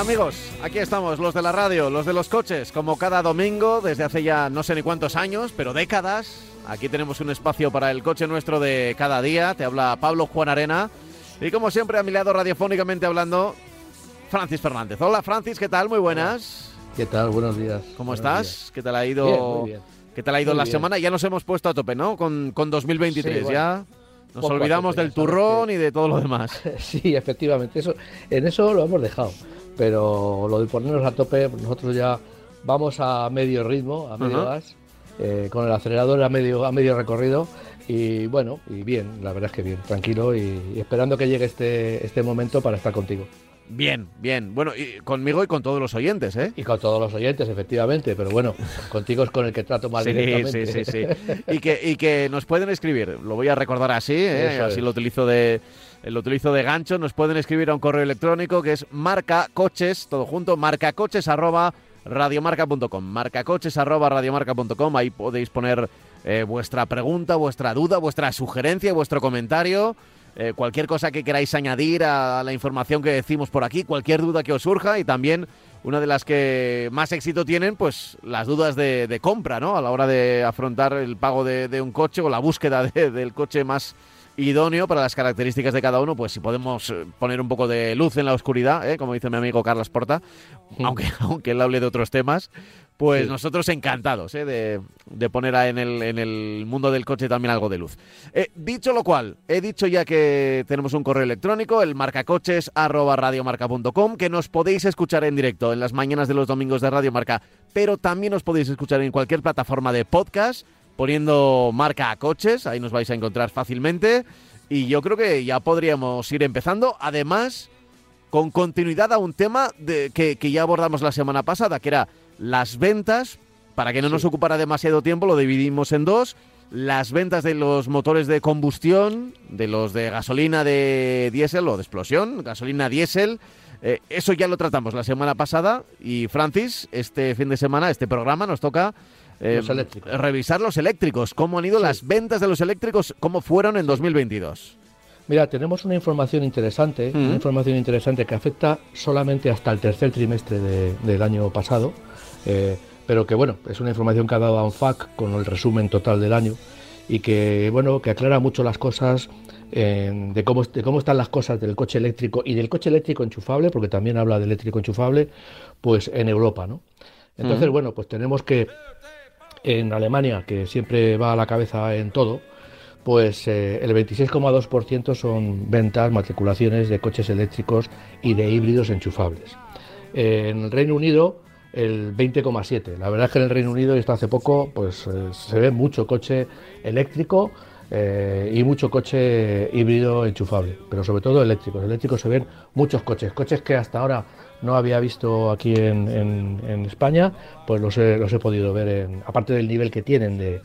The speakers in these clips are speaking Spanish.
¿Qué tal amigos? Aquí estamos, los de la radio, los de los coches, como cada domingo, desde hace ya no sé ni cuántos años, pero décadas. Aquí tenemos un espacio para el coche nuestro de cada día. Te habla Pablo Juan Arena. Y como siempre, a mi lado radiofónicamente hablando, Francis Fernández. Hola Francis, ¿qué tal? Muy buenas. ¿Qué tal? Buenos días. ¿Cómo Buenos estás? días. ¿Qué tal ha ido? Bien, muy bien. ¿Qué tal ha ido Muy la bien. semana? Ya nos hemos puesto a tope, ¿no? Con, con 2023 Sí, bueno, ya. Nos poco olvidamos tope, del turrón que- y de todo lo demás. Sí, efectivamente, eso, en eso lo hemos dejado. Pero lo de ponernos a tope, nosotros ya vamos a medio ritmo, a medio Ajá. gas, eh, con el acelerador a medio, a medio recorrido. Y bueno, y bien, la verdad es que bien, tranquilo y, y esperando que llegue este, este momento para estar contigo. Bien, bien. Bueno, y conmigo y con todos los oyentes, ¿eh? Y con todos los oyentes, efectivamente, pero bueno, contigo es con el que trato más Sí, directamente. sí, sí, sí. Y que, y que nos pueden escribir, lo voy a recordar así, ¿eh? Así lo utilizo de lo utilizo de gancho, nos pueden escribir a un correo electrónico que es marcacoches, todo junto, marcacoches arroba radiomarca.com, marcacoches arroba radiomarca.com, ahí podéis poner eh, vuestra pregunta, vuestra duda, vuestra sugerencia, vuestro comentario, eh, cualquier cosa que queráis añadir a la información que decimos por aquí, cualquier duda que os surja y también una de las que más éxito tienen, pues las dudas de, de compra, ¿no? A la hora de afrontar el pago de, de un coche o la búsqueda de- del coche más idóneo para las características de cada uno, pues si podemos eh, poner un poco de luz en la oscuridad, ¿eh? como dice mi amigo Carlos Porta, aunque, aunque él hable de otros temas, pues Sí. nosotros encantados ¿eh? de, de poner en el, en el mundo del coche también algo de luz. Eh, dicho lo cual, he dicho ya que tenemos un correo electrónico, el marcacoches arroba radiomarca.com, que nos podéis escuchar en directo en las mañanas de los domingos de Radio Marca, pero también os podéis escuchar en cualquier plataforma de podcast poniendo marca a coches, ahí nos vais a encontrar fácilmente. Y yo creo que ya podríamos ir empezando. Además, con continuidad a un tema de, que, que ya abordamos la semana pasada, que era las ventas. Para que no nos ocupara demasiado tiempo, lo dividimos en dos. Las ventas de los motores de combustión, de los de gasolina de diésel o de explosión, gasolina diésel. Eh, eso ya lo tratamos la semana pasada. Y Francis, este fin de semana, este programa nos toca eh, Los revisar los eléctricos. ¿Cómo han ido Sí. las ventas de los eléctricos? ¿Cómo fueron en 2022? Mira, tenemos una información interesante, una información interesante que afecta solamente hasta el tercer trimestre de- del año pasado, eh, pero que bueno, es una información que ha dado ANFAC con el resumen total del año y que bueno, que aclara mucho las cosas eh, de cómo de cómo están las cosas del coche eléctrico y del coche eléctrico enchufable, porque también habla de eléctrico enchufable, pues en Europa, ¿no? Entonces, bueno, pues tenemos que en Alemania, que siempre va a la cabeza en todo, pues eh, el 26,2% son ventas, matriculaciones de coches eléctricos y de híbridos enchufables. En el Reino Unido, el 20,7%. La verdad es que en el Reino Unido, y esto hace poco, pues eh, se ve mucho coche eléctrico eh, y mucho coche híbrido enchufable, pero sobre todo eléctricos. Eléctricos se ven muchos coches, coches que hasta ahora no había visto aquí en, en- en España, pues los he, los he podido ver, en- aparte del nivel que tienen de,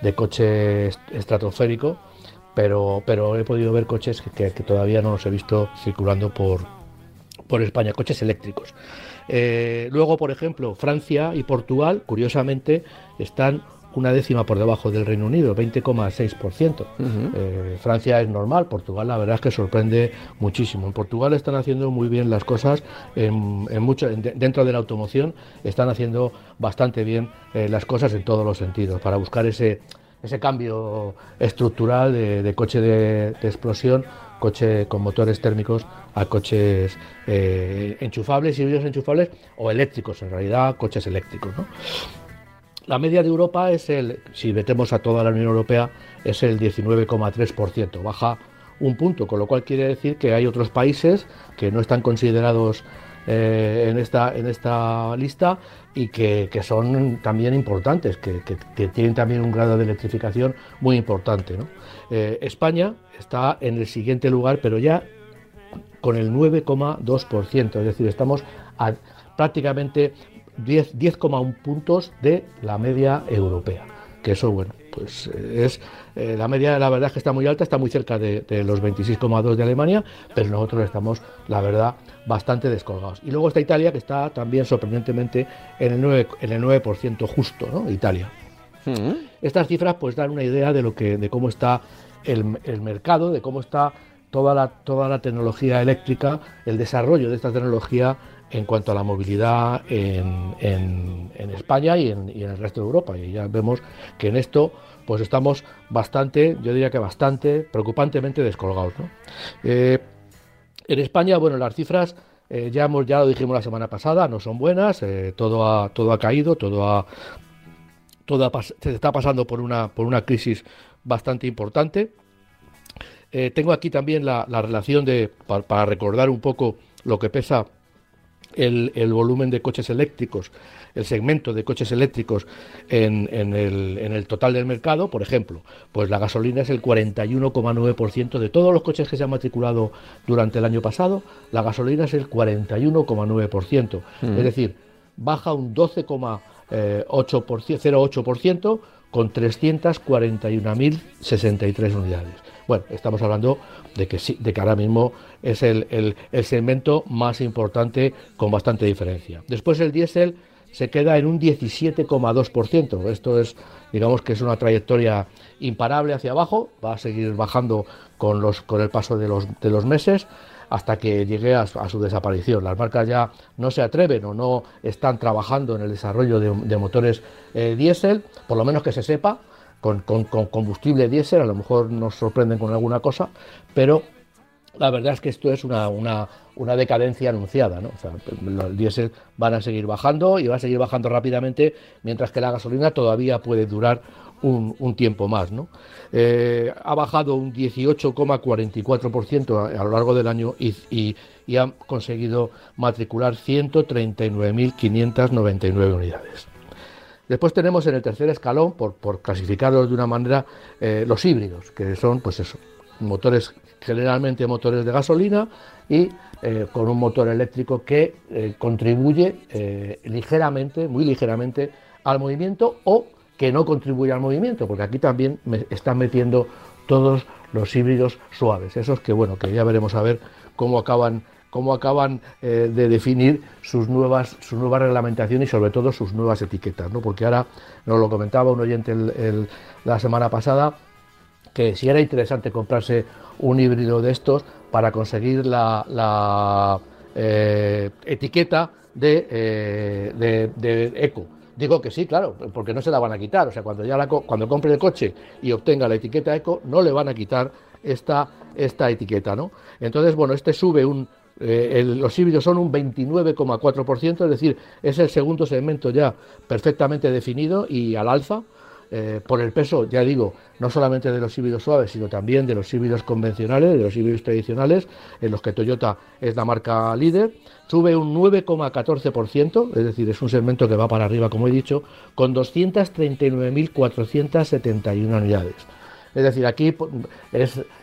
de coche est- estratosférico, pero, pero he podido ver coches que, que- que todavía no los he visto circulando por, por España, coches eléctricos. Eh, luego, por ejemplo, Francia y Portugal, curiosamente, están una décima por debajo del Reino Unido, 20,6%. Eh, Francia es normal, Portugal la verdad es que sorprende muchísimo. En Portugal están haciendo muy bien las cosas, en, en mucho, en- de- dentro de la automoción están haciendo bastante bien eh, las cosas en todos los sentidos, para buscar ese, ese cambio estructural de, de coche de, de explosión, coche con motores térmicos a coches eh, enchufables, híbridos enchufables o eléctricos, en realidad coches eléctricos. ¿no? La media de Europa es el, si metemos a toda la Unión Europea, es el 19,3%, baja un punto, con lo cual quiere decir que hay otros países que no están considerados eh, en, esta, en esta lista y que, que son también importantes, que, que- tienen también un grado de electrificación muy importante. ¿no? Eh, España está en el siguiente lugar, pero ya con el 9,2%, es decir, estamos a- prácticamente 10,1 puntos de la media europea. Que eso, bueno, pues eh, es eh, la media, la verdad es que está muy alta, está muy cerca de, los 26,2 de Alemania, pero nosotros estamos, la verdad, bastante descolgados. Y luego está Italia, que está también sorprendentemente en el 9%, en el 9 justo, ¿no? Italia. Mm. Estas cifras pues dan una idea de lo que, de cómo está el, el mercado, de cómo está toda la, toda la tecnología eléctrica, el desarrollo de esta tecnología en cuanto a la movilidad en, España y en, el resto de Europa. Y ya vemos que en esto pues estamos bastante, yo diría que bastante, preocupantemente descolgados. Eh, en España, bueno, las cifras eh, ya, hemos, ya lo dijimos la semana pasada, no son buenas, eh, todo, ha, todo ha caído, todo ha, todo se está pasando por una, por una crisis bastante importante. Tengo aquí también la, relación de, para, recordar un poco lo que pesa el, volumen de coches eléctricos, el segmento de coches eléctricos en, el, en, el, total del mercado, por ejemplo, pues la gasolina es el 41,9% de todos los coches que se han matriculado durante el año pasado, la gasolina es el 41,9%, mm. es decir, baja un 12,08% con 341.063 unidades. Bueno, estamos hablando de que sí, de que ahora mismo es el, segmento más importante con bastante diferencia. Después el diésel se queda en un 17,2%. Esto es, digamos que es una trayectoria imparable hacia abajo, va a seguir bajando con, los, con el paso de los, de los meses hasta que llegue a, su desaparición. Las marcas ya no se atreven o no están trabajando en el desarrollo de, motores eh, diésel, por lo menos que se sepa, con, combustible diésel, a lo mejor nos sorprenden con alguna cosa, pero la verdad es que esto es una, una, decadencia anunciada, ¿no? O sea, los diésel van a seguir bajando y va a seguir bajando rápidamente, mientras que la gasolina todavía puede durar un, tiempo más, ¿no? Eh, ha bajado un 18,44% a, a, lo largo del año y, y, y han conseguido matricular 139.599 unidades. Después tenemos en el tercer escalón, por, clasificarlos de una manera, eh, los híbridos, que son, pues eso, motores, generalmente motores de gasolina y eh, con un motor eléctrico que eh, contribuye ligeramente, muy ligeramente, al movimiento o que no contribuye al movimiento, porque aquí también me están metiendo todos los híbridos suaves, esos que bueno, que ya veremos a ver cómo acaban cómo acaban eh, de definir sus nuevas, su nueva reglamentación y sobre todo sus nuevas etiquetas, ¿no? porque ahora nos lo comentaba un oyente la semana pasada, que si era interesante comprarse un híbrido de estos para conseguir la, eh, etiqueta eh, de, de, eco. Digo que sí, claro, porque no se la van a quitar. O sea, cuando ya la, cuando compre el coche y obtenga la etiqueta eco, no le van a quitar esta, esta etiqueta, ¿no? Entonces, bueno, este sube un eh, los híbridos son un 29,4%, es decir, es el segundo segmento ya perfectamente definido y al alza. Eh, por el peso, ya digo, no solamente de los híbridos suaves, sino también de los híbridos convencionales, de los híbridos tradicionales, en los que Toyota es la marca líder, sube un 9,14%, es decir, es un segmento que va para arriba, como he dicho, con 239.471 unidades. Es decir, aquí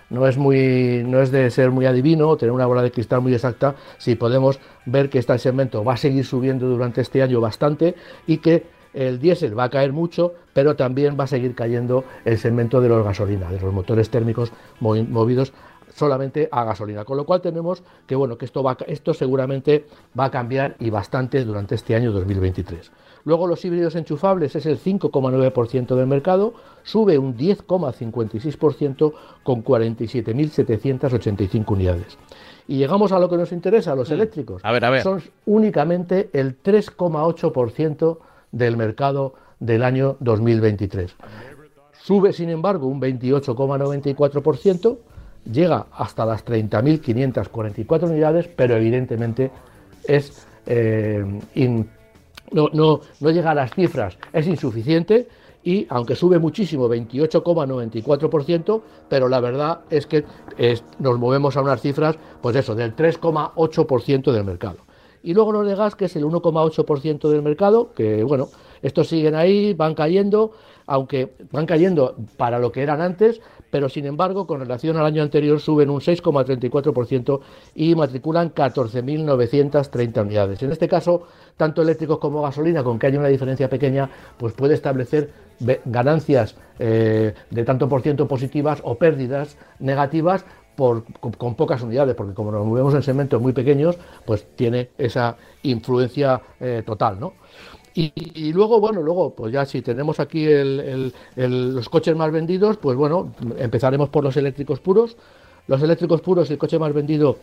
no es, muy, de ser muy adivino, tener una bola de cristal muy exacta, si podemos ver que este segmento va a seguir subiendo durante este año bastante y que el diésel va a caer mucho, pero también va a seguir cayendo el segmento de los gasolina, de los motores térmicos movidos solamente a gasolina. Con lo cual tenemos que bueno, que esto esto seguramente va a cambiar y bastante durante este año 2023. Luego los híbridos enchufables es el 5,9% del mercado, sube un 10,56% con 47.785 unidades. Y llegamos a lo que nos interesa, los mm. eléctricos. A ver, a ver. Son únicamente el 3,8% del mercado del año 2023. Sube, sin embargo, un 28,94%, llega hasta las 30.544 unidades, pero evidentemente es eh, no, no, no llega a las cifras, es insuficiente y aunque sube muchísimo, 28,94%, pero la verdad es que nos movemos a unas cifras, pues eso, del 3,8% del mercado. Y luego los de gas, que es el 1,8% del mercado, que bueno, Estos siguen ahí, van cayendo, aunque van cayendo para lo que eran antes, pero sin embargo, con relación al año anterior, suben un 6,34% y matriculan 14.930 unidades. En este caso, tanto eléctricos como gasolina, con que haya una diferencia pequeña, pues puede establecer ganancias eh, de tanto por ciento positivas o pérdidas negativas con, pocas unidades, porque como nos movemos en segmentos muy pequeños, pues tiene esa influencia eh, total, ¿no? Y, luego, bueno, luego, pues ya si tenemos aquí los coches más vendidos, pues bueno, empezaremos por los eléctricos puros. Los eléctricos puros, el coche más vendido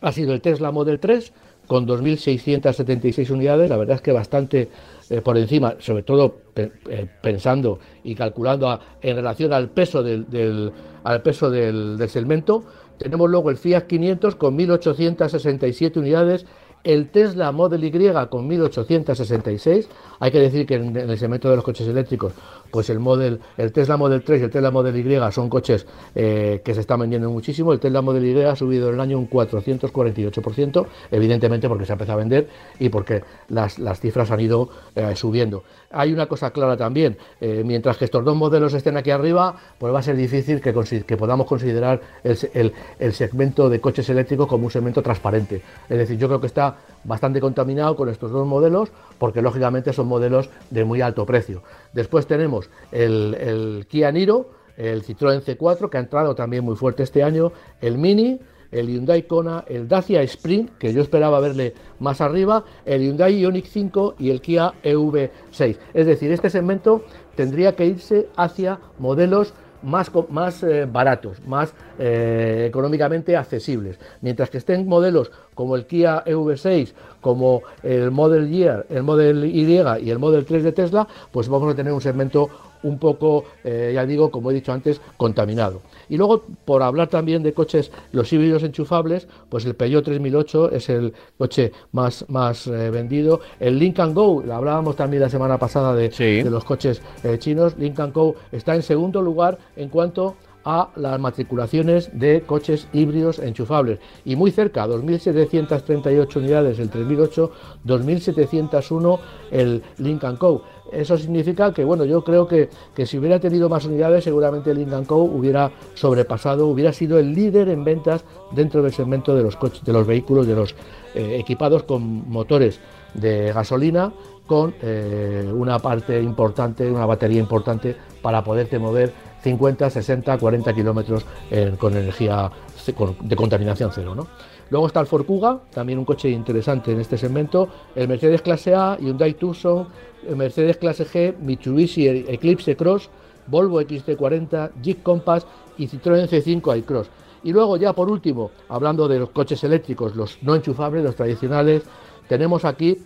ha sido el Tesla Model 3, con 2.676 unidades, la verdad es que bastante eh, por encima, sobre todo eh, pensando y calculando en relación al peso del, al peso del, del segmento. Tenemos luego el Fiat 500 con 1.867 unidades el Tesla Model Y con 1866. Hay que decir que en, el segmento de los coches eléctricos, pues el, model, el Tesla Model 3 y el Tesla Model Y son coches eh, que se están vendiendo muchísimo. El Tesla Model Y ha subido en el año un 448%, evidentemente porque se ha empezado a vender y porque las, cifras han ido eh, subiendo. Hay una cosa clara también, eh, mientras que estos dos modelos estén aquí arriba, pues va a ser difícil que, que podamos considerar el, el segmento de coches eléctricos como un segmento transparente. Es decir, yo creo que está bastante contaminado con estos dos modelos, porque lógicamente son modelos de muy alto precio. Después tenemos el, Kia Niro, el Citroën C4, que ha entrado también muy fuerte este año, el Mini, el Hyundai Kona, el Dacia Sprint, que yo esperaba verle más arriba, el Hyundai Ioniq 5 y el Kia EV6. Es decir, este segmento tendría que irse hacia modelos más, más eh, baratos, más eh, económicamente accesibles. Mientras que estén modelos como el Kia EV6, como el Model Year, el Model Y y el Model 3 de Tesla, pues vamos a tener un segmento un poco, eh, ya digo, como he dicho antes, contaminado. Y luego, por hablar también de coches, los híbridos enchufables, pues el Peugeot 3008 es el coche más, más eh, vendido. El Lincoln Go, hablábamos también la semana pasada de, los coches eh, chinos, Lincoln Go está en segundo lugar en cuanto a las matriculaciones de coches híbridos enchufables y muy cerca, 2.738 unidades el 3008, 2.701 el Lincoln Co. Eso significa que, bueno, yo creo que, si hubiera tenido más unidades, seguramente el Lincoln Co. hubiera sobrepasado, hubiera sido el líder en ventas dentro del segmento de los coches, de los vehículos, de los eh, equipados con motores de gasolina, con eh, una parte importante, una batería importante para poderte mover 50, 60, 40 kilómetros con energía de contaminación cero. ¿no? Luego está el Ford Kuga, también un coche interesante en este segmento, el Mercedes Clase A, Hyundai Tucson, el Mercedes Clase G, Mitsubishi Eclipse Cross, Volvo XT40, Jeep Compass y Citroën C5 iCross. Y luego ya por último, hablando de los coches eléctricos, los no enchufables, los tradicionales, tenemos aquí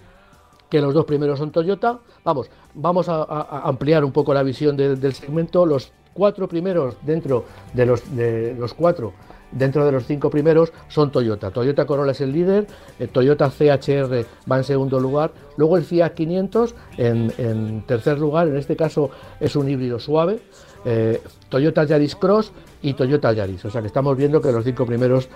que los dos primeros son Toyota. Vamos, vamos a, ampliar un poco la visión del segmento. Los cuatro primeros dentro de los, de los cuatro dentro de los cinco primeros son Toyota. Toyota Corolla es el líder, el Toyota CHR va en segundo lugar, luego el Fiat 500 en, tercer lugar, en este caso es un híbrido suave, eh, Toyota Yaris Cross y Toyota Yaris. O sea que estamos viendo que los cinco primeros,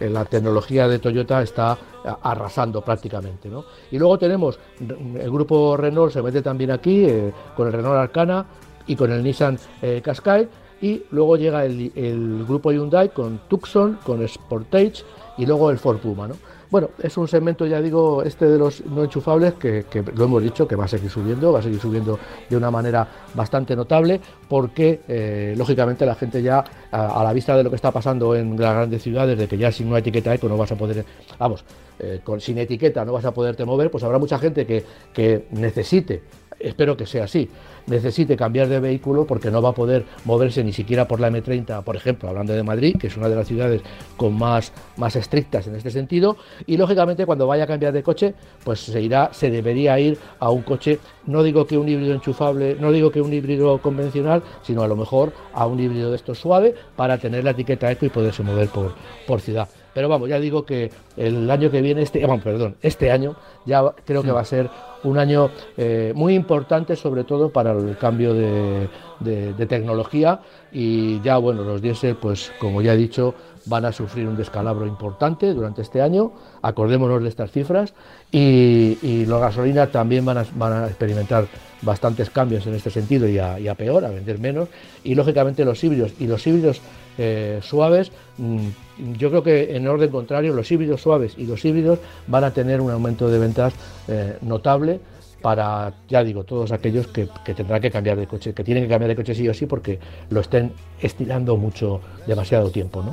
la tecnología de Toyota está arrasando prácticamente. Y luego tenemos el grupo Renault, se mete también aquí eh, con el Renault Arcana, y con el Nissan eh, Qashqai y luego llega el, grupo Hyundai con Tucson, con Sportage y luego el Ford Puma. ¿no? Bueno, es un segmento, ya digo, este de los no enchufables que, lo hemos dicho que va a seguir subiendo, va a seguir subiendo de una manera bastante notable porque, eh, lógicamente, la gente ya, a, la vista de lo que está pasando en las grandes ciudades, de que ya sin una etiqueta eco no vas a poder, vamos, eh, sin etiqueta no vas a poderte mover, pues habrá mucha gente que, que necesite espero que sea así, necesite cambiar de vehículo porque no va a poder moverse ni siquiera por la M30, por ejemplo, hablando de Madrid, que es una de las ciudades con más, más estrictas en este sentido, y lógicamente cuando vaya a cambiar de coche, pues se irá, se debería ir a un coche, no digo que un híbrido enchufable, no digo que un híbrido convencional, sino a lo mejor a un híbrido de estos suave para tener la etiqueta eco y poderse mover por, por ciudad. Pero vamos, ya digo que el año que viene, este, perdón, este año ya creo que va a ser un año eh, muy importante, sobre todo para el cambio de, de, tecnología. Y ya, bueno, los diésel, pues como ya he dicho, van a sufrir un descalabro importante durante este año, acordémonos de estas cifras, y, y los gasolinas también van a, van a, experimentar bastantes cambios en este sentido y a, y a, peor, a vender menos, y lógicamente los híbridos. Y los híbridos eh, suaves, mm, yo creo que en orden contrario, los híbridos suaves y los híbridos van a tener un aumento de ventas eh, notable para, ya digo, todos aquellos que, tendrán que cambiar de coche, que tienen que cambiar de coche sí o sí porque lo estén estirando mucho, demasiado tiempo, ¿no?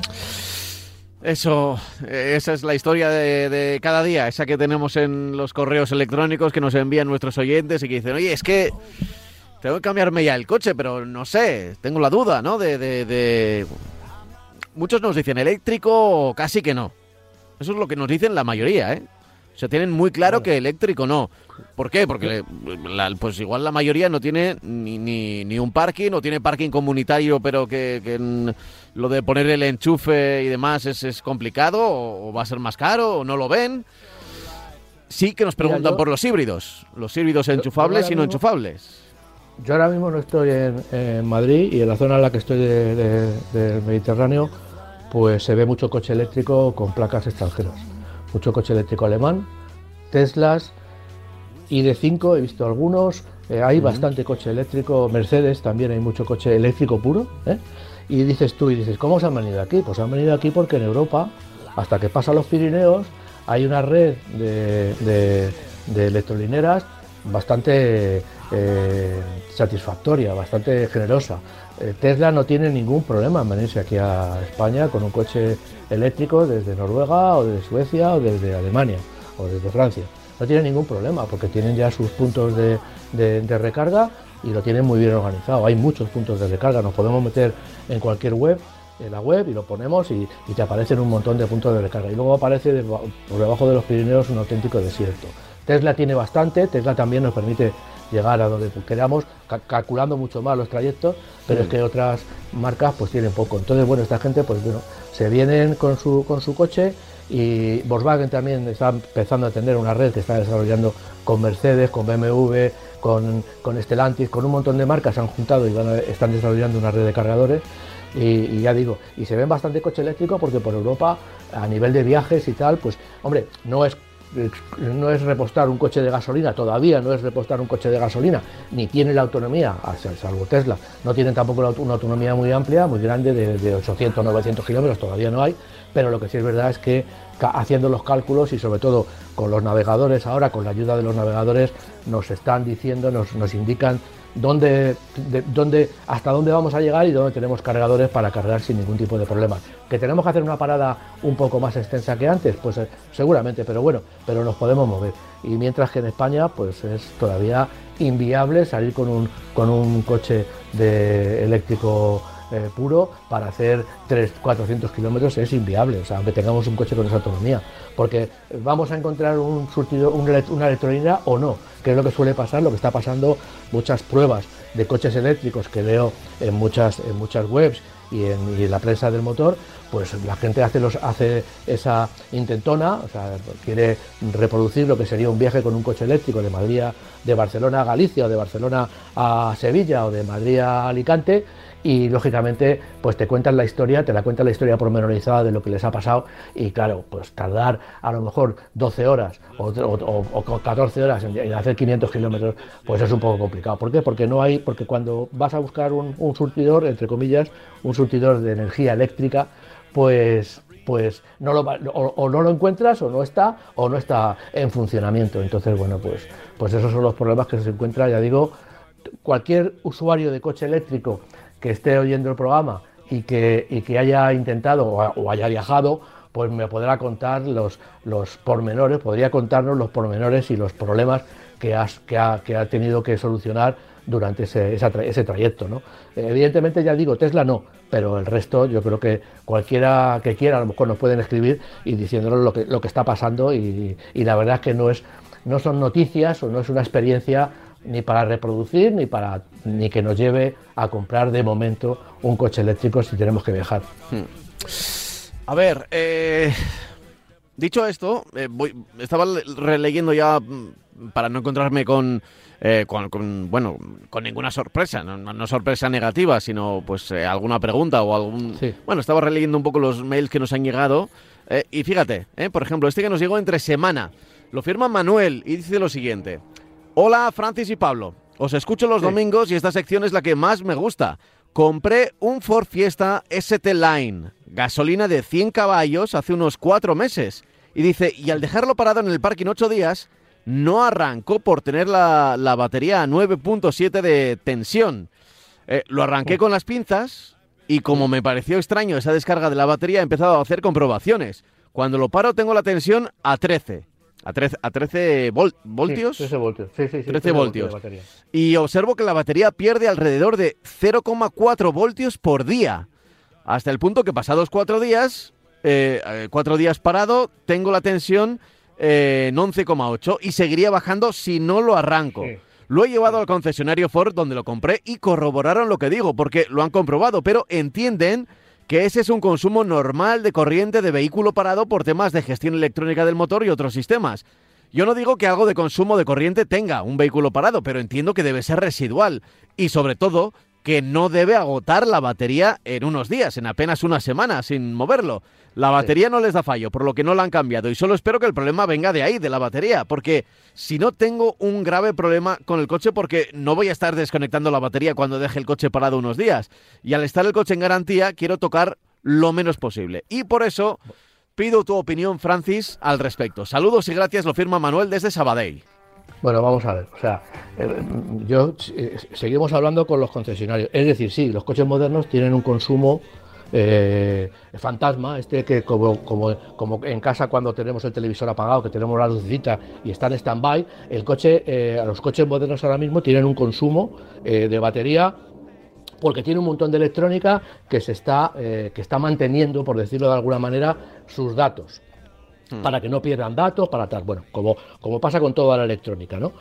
Eso, esa es la historia de, cada día, esa que tenemos en los correos electrónicos que nos envían nuestros oyentes y que dicen, oye, es que tengo que cambiarme ya el coche, pero no sé, tengo la duda, ¿no? De, Muchos nos dicen eléctrico o casi que no. Eso es lo que nos dicen la mayoría, ¿eh? O sea, tienen muy claro que eléctrico no. ¿Por qué? Porque pues igual la mayoría no tiene ni, ni, un parking, no tiene parking comunitario, pero que, lo de poner el enchufe y demás es, es complicado, o, va a ser más caro, o no lo ven. Sí que nos preguntan por los híbridos, los híbridos enchufables y no enchufables. Yo ahora mismo no estoy en, Madrid y en la zona en la que estoy del Mediterráneo, pues se ve mucho coche eléctrico con placas extranjeras. Mucho coche eléctrico alemán, Teslas, y de 5 he visto algunos, eh, hay bastante coche eléctrico, Mercedes también hay mucho coche eléctrico puro. ¿eh? Y dices tú, y dices, ¿cómo se han venido aquí? Pues han venido aquí porque en Europa, hasta que pasan los Pirineos, hay una red de, de, electrolineras bastante eh, satisfactoria, bastante generosa. Tesla no tiene ningún problema en venirse aquí a España con un coche eléctrico desde Noruega o desde Suecia o desde Alemania o desde Francia no tienen ningún problema porque tienen ya sus puntos de, recarga y lo tienen muy bien organizado. Hay muchos puntos de recarga, nos podemos meter en cualquier web, en la web y lo ponemos y, te aparecen un montón de puntos de recarga. Y luego aparece por debajo de los Pirineos un auténtico desierto. Tesla tiene bastante, Tesla también nos permite llegar a donde queramos, calculando mucho más los trayectos, pero es que otras marcas pues tienen poco. Entonces, bueno, esta gente pues bueno, se vienen con su, con su coche y Volkswagen también está empezando a tener una red que está desarrollando con Mercedes, con BMW, con, con Stellantis, con un montón de marcas se han juntado y están desarrollando una red de cargadores. Y, ya digo, y se ven bastante coche eléctrico porque por Europa, a nivel de viajes y tal, pues, hombre, no es no es repostar un coche de gasolina, todavía no es repostar un coche de gasolina, ni tiene la autonomía, salvo Tesla, no tienen tampoco una autonomía muy amplia, muy grande, de, de 800, 900 kilómetros, todavía no hay, pero lo que sí es verdad es que haciendo los cálculos y sobre todo con los navegadores ahora, con la ayuda de los navegadores, nos están diciendo, nos, nos indican dónde, dónde, hasta dónde vamos a llegar y dónde tenemos cargadores para cargar sin ningún tipo de problema. ¿Que tenemos que hacer una parada un poco más extensa que antes? Pues eh, seguramente, pero bueno, pero nos podemos mover. Y mientras que en España pues es todavía inviable salir con un, con un coche de eléctrico eh, puro para hacer 3, 400 kilómetros es inviable, o sea, aunque tengamos un coche con esa autonomía, porque vamos a encontrar un surtido, una electrónica o no, que es lo que suele pasar, lo que está pasando muchas pruebas de coches eléctricos que veo en muchas, en muchas webs y en, la prensa del motor, pues la gente hace, los, hace esa intentona, o sea, quiere reproducir lo que sería un viaje con un coche eléctrico de Madrid de Barcelona a Galicia o de Barcelona a Sevilla o de Madrid a Alicante y lógicamente pues te cuentan la historia, te la cuentan la historia pormenorizada de lo que les ha pasado y claro, pues tardar a lo mejor 12 horas o, 14 horas en, hacer 500 kilómetros, pues es un poco complicado. ¿Por qué? Porque no hay, porque cuando vas a buscar un, surtidor, entre comillas, un surtidor de energía eléctrica, pues pues no lo, o, no lo encuentras o no está o no está en funcionamiento. Entonces, bueno, pues, pues esos son los problemas que se encuentra, ya digo, cualquier usuario de coche eléctrico que esté oyendo el programa y que, que haya intentado o, haya viajado, pues me podrá contar los, los pormenores, podría contarnos los pormenores y los problemas que, has, que, ha, que ha tenido que solucionar durante ese, ese trayecto. ¿no? Evidentemente, ya digo, Tesla no, pero el resto yo creo que cualquiera que quiera a lo mejor nos pueden escribir y diciéndonos lo que, lo que está pasando y, y la verdad es que no, es, no son noticias o no es una experiencia ni para reproducir ni para ni que nos lleve a comprar de momento un coche eléctrico si tenemos que viajar. A ver, eh, dicho esto, eh, voy, estaba releyendo ya mm, para no encontrarme con, eh, con, bueno, con ninguna sorpresa, no, sorpresa negativa, sino pues eh, alguna pregunta o algún... Bueno, estaba releyendo un poco los mails que nos han llegado y fíjate, por ejemplo, este que nos llegó entre semana, lo firma Manuel y dice lo siguiente. Hola Francis y Pablo, os escucho los domingos y esta sección es la que más me gusta. Compré un Ford Fiesta ST Line, gasolina de 100 caballos hace unos cuatro meses. Y dice, y al dejarlo parado en el parking ocho días, no arrancó por tener la, batería a 9.7 de tensión. Eh, lo arranqué con las pinzas y como me pareció extraño esa descarga de la batería, he empezado a hacer comprobaciones. Cuando lo paro tengo la tensión a 13. A 13, a 13 voltios. 13 voltios. Sí, sí, 13, voltios. y observo que la batería pierde alrededor de 0,4 voltios por día. Hasta el punto que pasados cuatro días, eh, eh, cuatro días parado, tengo la tensión eh, en 11,8 y seguiría bajando si no lo arranco. Lo he llevado al concesionario Ford donde lo compré y corroboraron lo que digo porque lo han comprobado, pero entienden que ese es un consumo normal de corriente de vehículo parado por temas de gestión electrónica del motor y otros sistemas. Yo no digo que algo de consumo de corriente tenga un vehículo parado, pero entiendo que debe ser residual y sobre todo que no debe agotar la batería en unos días, en apenas una semana, sin moverlo. La batería no les da fallo, por lo que no la han cambiado. Y solo espero que el problema venga de ahí, de la batería, porque si no tengo un grave problema con el coche, porque no voy a estar desconectando la batería cuando deje el coche parado unos días. Y al estar el coche en garantía, quiero tocar lo menos posible. Y por eso pido tu opinión, Francis, al respecto. Saludos y gracias, lo firma Manuel desde Sabadell. Bueno, vamos a ver. O sea, eh, yo eh, seguimos hablando con los concesionarios. Es decir, sí, los coches modernos tienen un consumo eh, fantasma, este que como, como, como, en casa cuando tenemos el televisor apagado, que tenemos la lucecita y está en stand-by, el coche, los coches modernos ahora mismo tienen un consumo de batería porque tiene un montón de electrónica que se está, que está manteniendo, por decirlo de alguna manera, sus datos. Hmm. para que no pierdan datos, para tal. Bueno, como, como pasa con toda la electrónica, ¿no?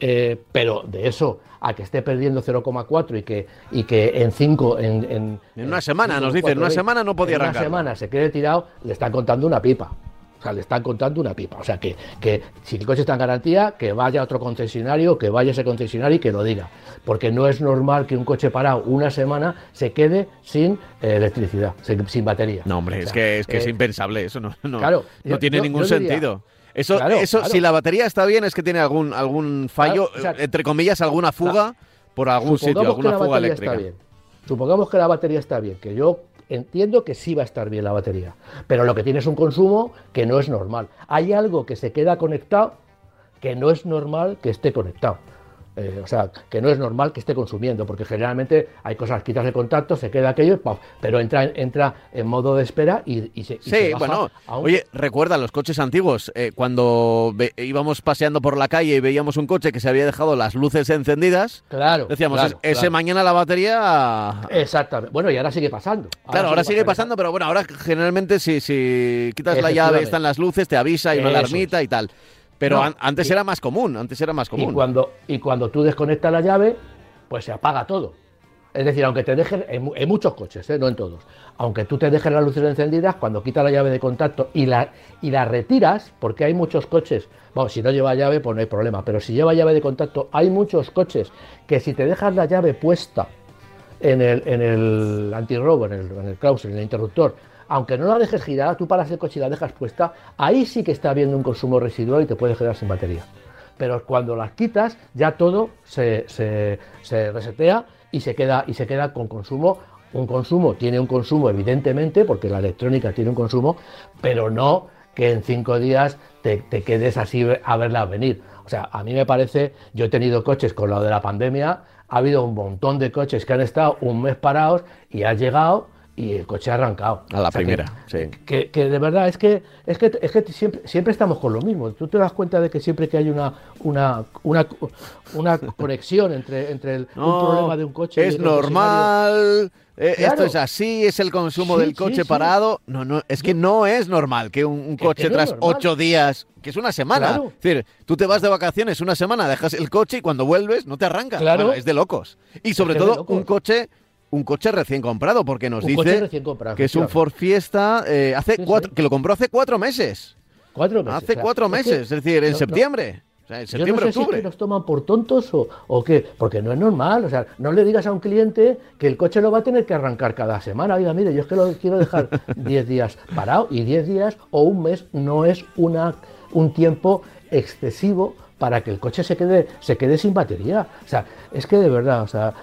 Eh, pero de eso a que esté perdiendo 0,4 y que, y que en 5... En, en, una semana, nos dicen, en una semana no podía arrancar. En una semana se quede tirado, le están contando una pipa. O sea, le están contando una pipa. O sea, que, que si el coche está en garantía, que vaya a otro concesionario, que vaya a ese concesionario y que lo diga. Porque no es normal que un coche parado una semana se quede sin eh, electricidad, sin, batería. No, hombre, es que, es, que es eh, impensable. Eso no, no, claro, no tiene ningún sentido. Eso, eso si la batería está bien, es que tiene algún, algún fallo, entre comillas, alguna fuga por algún sitio, alguna fuga eléctrica. Supongamos que la batería está bien, que yo entiendo que sí va a estar bien la batería, pero lo que tiene es un consumo que no es normal. Hay algo que se queda conectado que no es normal que esté conectado. Eh, o sea, que no es normal que esté consumiendo, porque generalmente hay cosas, quitas de contacto, se queda aquello, pero entra, entra en modo de espera y, se, sí, bueno, oye, recuerda los coches antiguos, eh, cuando íbamos paseando por la calle y veíamos un coche que se había dejado las luces encendidas, claro, decíamos, ese mañana la batería... Exactamente, bueno, y ahora sigue pasando. claro, ahora sigue pasando, pero bueno, ahora generalmente si, si quitas la llave, están las luces, te avisa, y una alarmita y tal. Pero antes era más común, antes era más común. Y cuando, y cuando tú desconectas la llave, pues se apaga todo. Es decir, aunque te dejen, en, muchos coches, ¿eh? no en todos, aunque tú te dejes las luces encendidas, cuando quitas la llave de contacto y la, y la retiras, porque hay muchos coches, bueno, si no lleva llave, pues no hay problema, pero si lleva llave de contacto, hay muchos coches que si te dejas la llave puesta en el, en el antirrobo, en el, en el en el interruptor, aunque no la dejes girar, tú paras el coche y la dejas puesta, ahí sí que está habiendo un consumo residual y te puedes quedar sin batería. Pero cuando las quitas, ya todo se, resetea y se, queda, y se queda con consumo. Un consumo tiene un consumo, evidentemente, porque la electrónica tiene un consumo, pero no que en cinco días te, te quedes así a verla venir. O sea, a mí me parece, yo he tenido coches con lo de la pandemia, ha habido un montón de coches que han estado un mes parados y has llegado y el coche ha arrancado. A la primera, sí. Que, de verdad es que, es que, es que siempre, siempre estamos con lo mismo. Tú te das cuenta de que siempre que hay una, una, una, una conexión entre, entre el, un problema de un coche es normal. Eh, esto es así, es el consumo del coche parado. No, no, es que no es normal que un, coche tras ocho días, que es una semana. Es decir, tú te vas de vacaciones una semana, dejas el coche y cuando vuelves no te arranca. Claro. es de locos. Y sobre todo un coche un coche recién comprado, porque nos dice que es un Ford Fiesta eh, hace cuatro, que lo compró hace cuatro meses. Cuatro meses. Hace cuatro meses, es, decir, en septiembre. O sea, en septiembre, Yo no sé octubre. Si nos toman por tontos o, o, qué, porque no es normal. O sea, no le digas a un cliente que el coche lo va a tener que arrancar cada semana. Oiga, mire, yo es que lo quiero dejar 10 días parado y 10 días o un mes no es una, un tiempo excesivo para que el coche se quede, se quede sin batería. O sea, es que de verdad, o sea,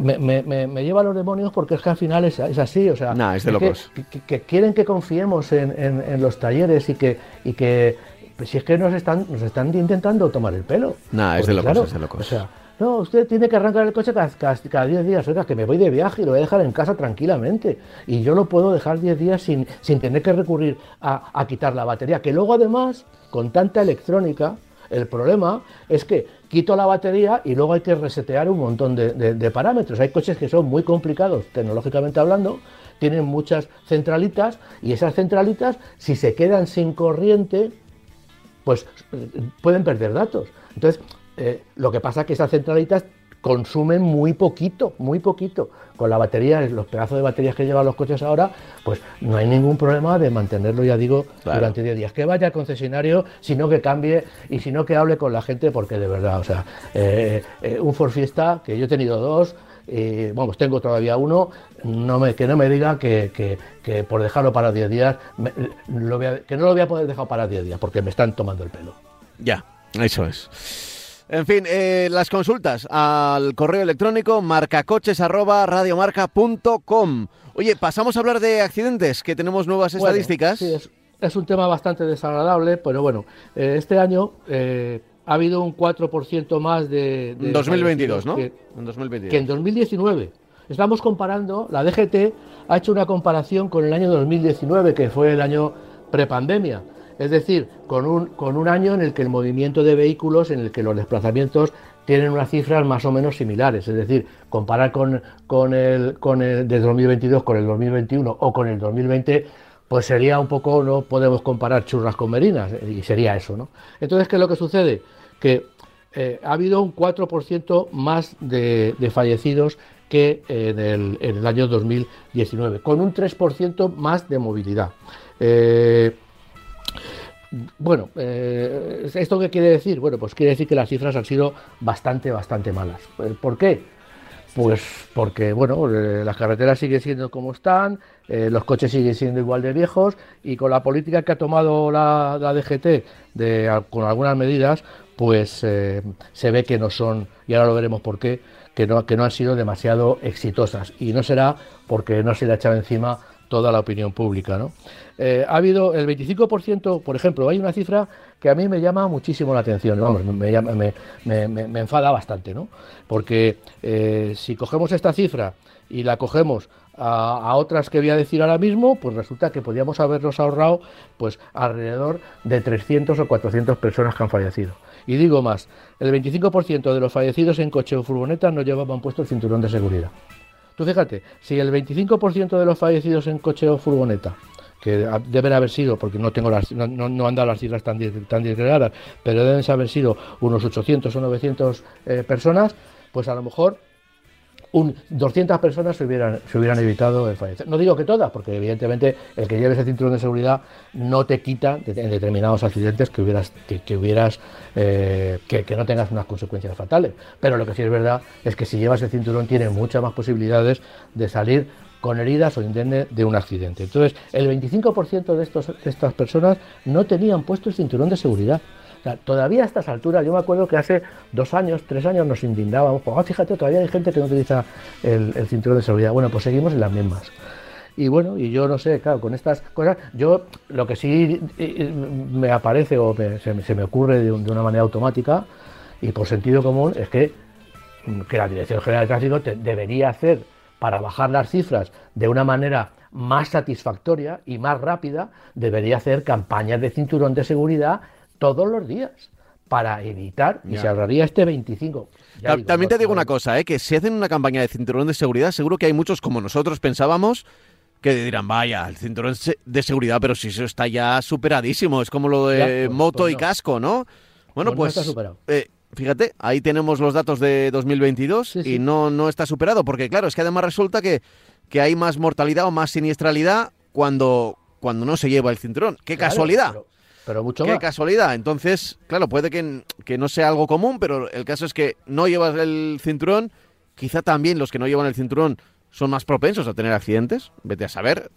me, me, me lleva a los demonios porque es que al final es, es así. O sea, nah, es de locos. Que, que, que, quieren que confiemos en, en, en, los talleres y que, y que pues si es que nos están, nos están intentando tomar el pelo. Nah, es de locos, claro, es de locos. O sea, no, usted tiene que arrancar el coche cada, cada, cada 10 días. Oiga, que me voy de viaje y lo voy a dejar en casa tranquilamente. Y yo lo puedo dejar 10 días sin, sin tener que recurrir a, a quitar la batería. Que luego, además, con tanta electrónica, el problema es que quito la batería y luego hay que resetear un montón de, parámetros. Hay coches que son muy complicados tecnológicamente hablando, tienen muchas centralitas y esas centralitas, si se quedan sin corriente, pues pueden perder datos. Entonces, eh, lo que pasa es que esas centralitas consumen muy poquito, muy poquito. Con la batería, los pedazos de baterías que llevan los coches ahora, pues no hay ningún problema de mantenerlo, ya digo, claro. durante 10 días. Que vaya al concesionario, sino que cambie y si no que hable con la gente, porque de verdad, o sea, eh, eh, un Ford Fiesta, que yo he tenido dos, eh, vamos, tengo todavía uno, no me, que no me diga que, que, que por dejarlo para 10 días, me, lo a, que no lo voy a poder dejar para 10 días, porque me están tomando el pelo. Ya, eso es. En fin, eh, las consultas al correo electrónico marcacoches.radiomarca.com. Oye, pasamos a hablar de accidentes, que tenemos nuevas bueno, estadísticas. Sí, es, es, un tema bastante desagradable, pero bueno, eh, este año eh, ha habido un 4% más de... de 2022, ¿no? Que, en 2022. que en 2019. Estamos comparando, la DGT ha hecho una comparación con el año 2019, que fue el año prepandemia. Es decir, con un, con un año en el que el movimiento de vehículos, en el que los desplazamientos tienen unas cifras más o menos similares. Es decir, comparar con, con, el, con el de 2022 con el 2021 o con el 2020, pues sería un poco, no podemos comparar churras con merinas, y sería eso, ¿no? Entonces, ¿qué es lo que sucede? Que eh, ha habido un 4% más de, de fallecidos que en el, en el, año 2019, con un 3% más de movilidad. Eh, bueno, eh, ¿esto qué quiere decir? Bueno, pues quiere decir que las cifras han sido bastante, bastante malas. ¿Por qué? Pues porque, bueno, eh, las carreteras siguen siendo como están, eh, los coches siguen siendo igual de viejos y con la política que ha tomado la, DGT con algunas medidas, pues eh, se ve que no son, y ahora lo veremos por qué, que no, que no han sido demasiado exitosas. Y no será porque no se le ha echado encima toda la opinión pública. ¿no? Eh, ha habido el 25%, por ejemplo, hay una cifra que a mí me llama muchísimo la atención, vamos, me, llama, me, enfada bastante, ¿no? porque eh, si cogemos esta cifra y la cogemos a, otras que voy a decir ahora mismo, pues resulta que podríamos habernos ahorrado pues alrededor de 300 o 400 personas que han fallecido. Y digo más, el 25% de los fallecidos en coche o furgoneta no llevaban puesto el cinturón de seguridad. Tú fíjate, si el 25% de los fallecidos en coche o furgoneta, que deben haber sido, porque no tengo las, no, han dado las cifras tan, tan disgregadas, pero deben haber sido unos 800 o 900 eh, personas, pues a lo mejor un, 200 personas se hubieran, se hubieran evitado el fallecer. No digo que todas, porque evidentemente el que lleves el cinturón de seguridad no te quita en determinados accidentes que hubieras, que, que hubieras eh, que, no tengas unas consecuencias fatales. Pero lo que sí es verdad es que si llevas el cinturón tienes muchas más posibilidades de salir con heridas o indemne de un accidente. Entonces, el 25% de, de estas personas no tenían puesto el cinturón de seguridad. Todavía a estas alturas, yo me acuerdo que hace dos años, tres años nos indignábamos, oh, fíjate, todavía hay gente que no utiliza el, cinturón de seguridad. Bueno, pues seguimos en las mismas. Y bueno, y yo no sé, claro, con estas cosas, yo lo que sí me aparece o se, me ocurre de, un, de, una manera automática y por sentido común es que, que la Dirección General de Tráfico debería hacer para bajar las cifras de una manera más satisfactoria y más rápida, debería hacer campañas de cinturón de seguridad todos los días para evitar y se ahorraría este 25. Ya digo, También te digo una cosa, ¿eh? que si hacen una campaña de cinturón de seguridad, seguro que hay muchos como nosotros pensábamos que dirán, vaya, el cinturón de seguridad, pero si eso está ya superadísimo, es como lo de ya, pues, moto pues no. y casco, ¿no? Bueno, pues, pues no eh, fíjate, ahí tenemos los datos de 2022 sí, sí. y no, no está superado, porque claro, es que además resulta que, que hay más mortalidad o más siniestralidad cuando, cuando no se lleva el cinturón. ¡Qué claro, casualidad! Pero, pero mucho Qué más. casualidad. Entonces, claro, puede que, que no sea algo común, pero el caso es que no llevas el cinturón. Quizá también los que no llevan el cinturón son más propensos a tener accidentes. Vete a saber.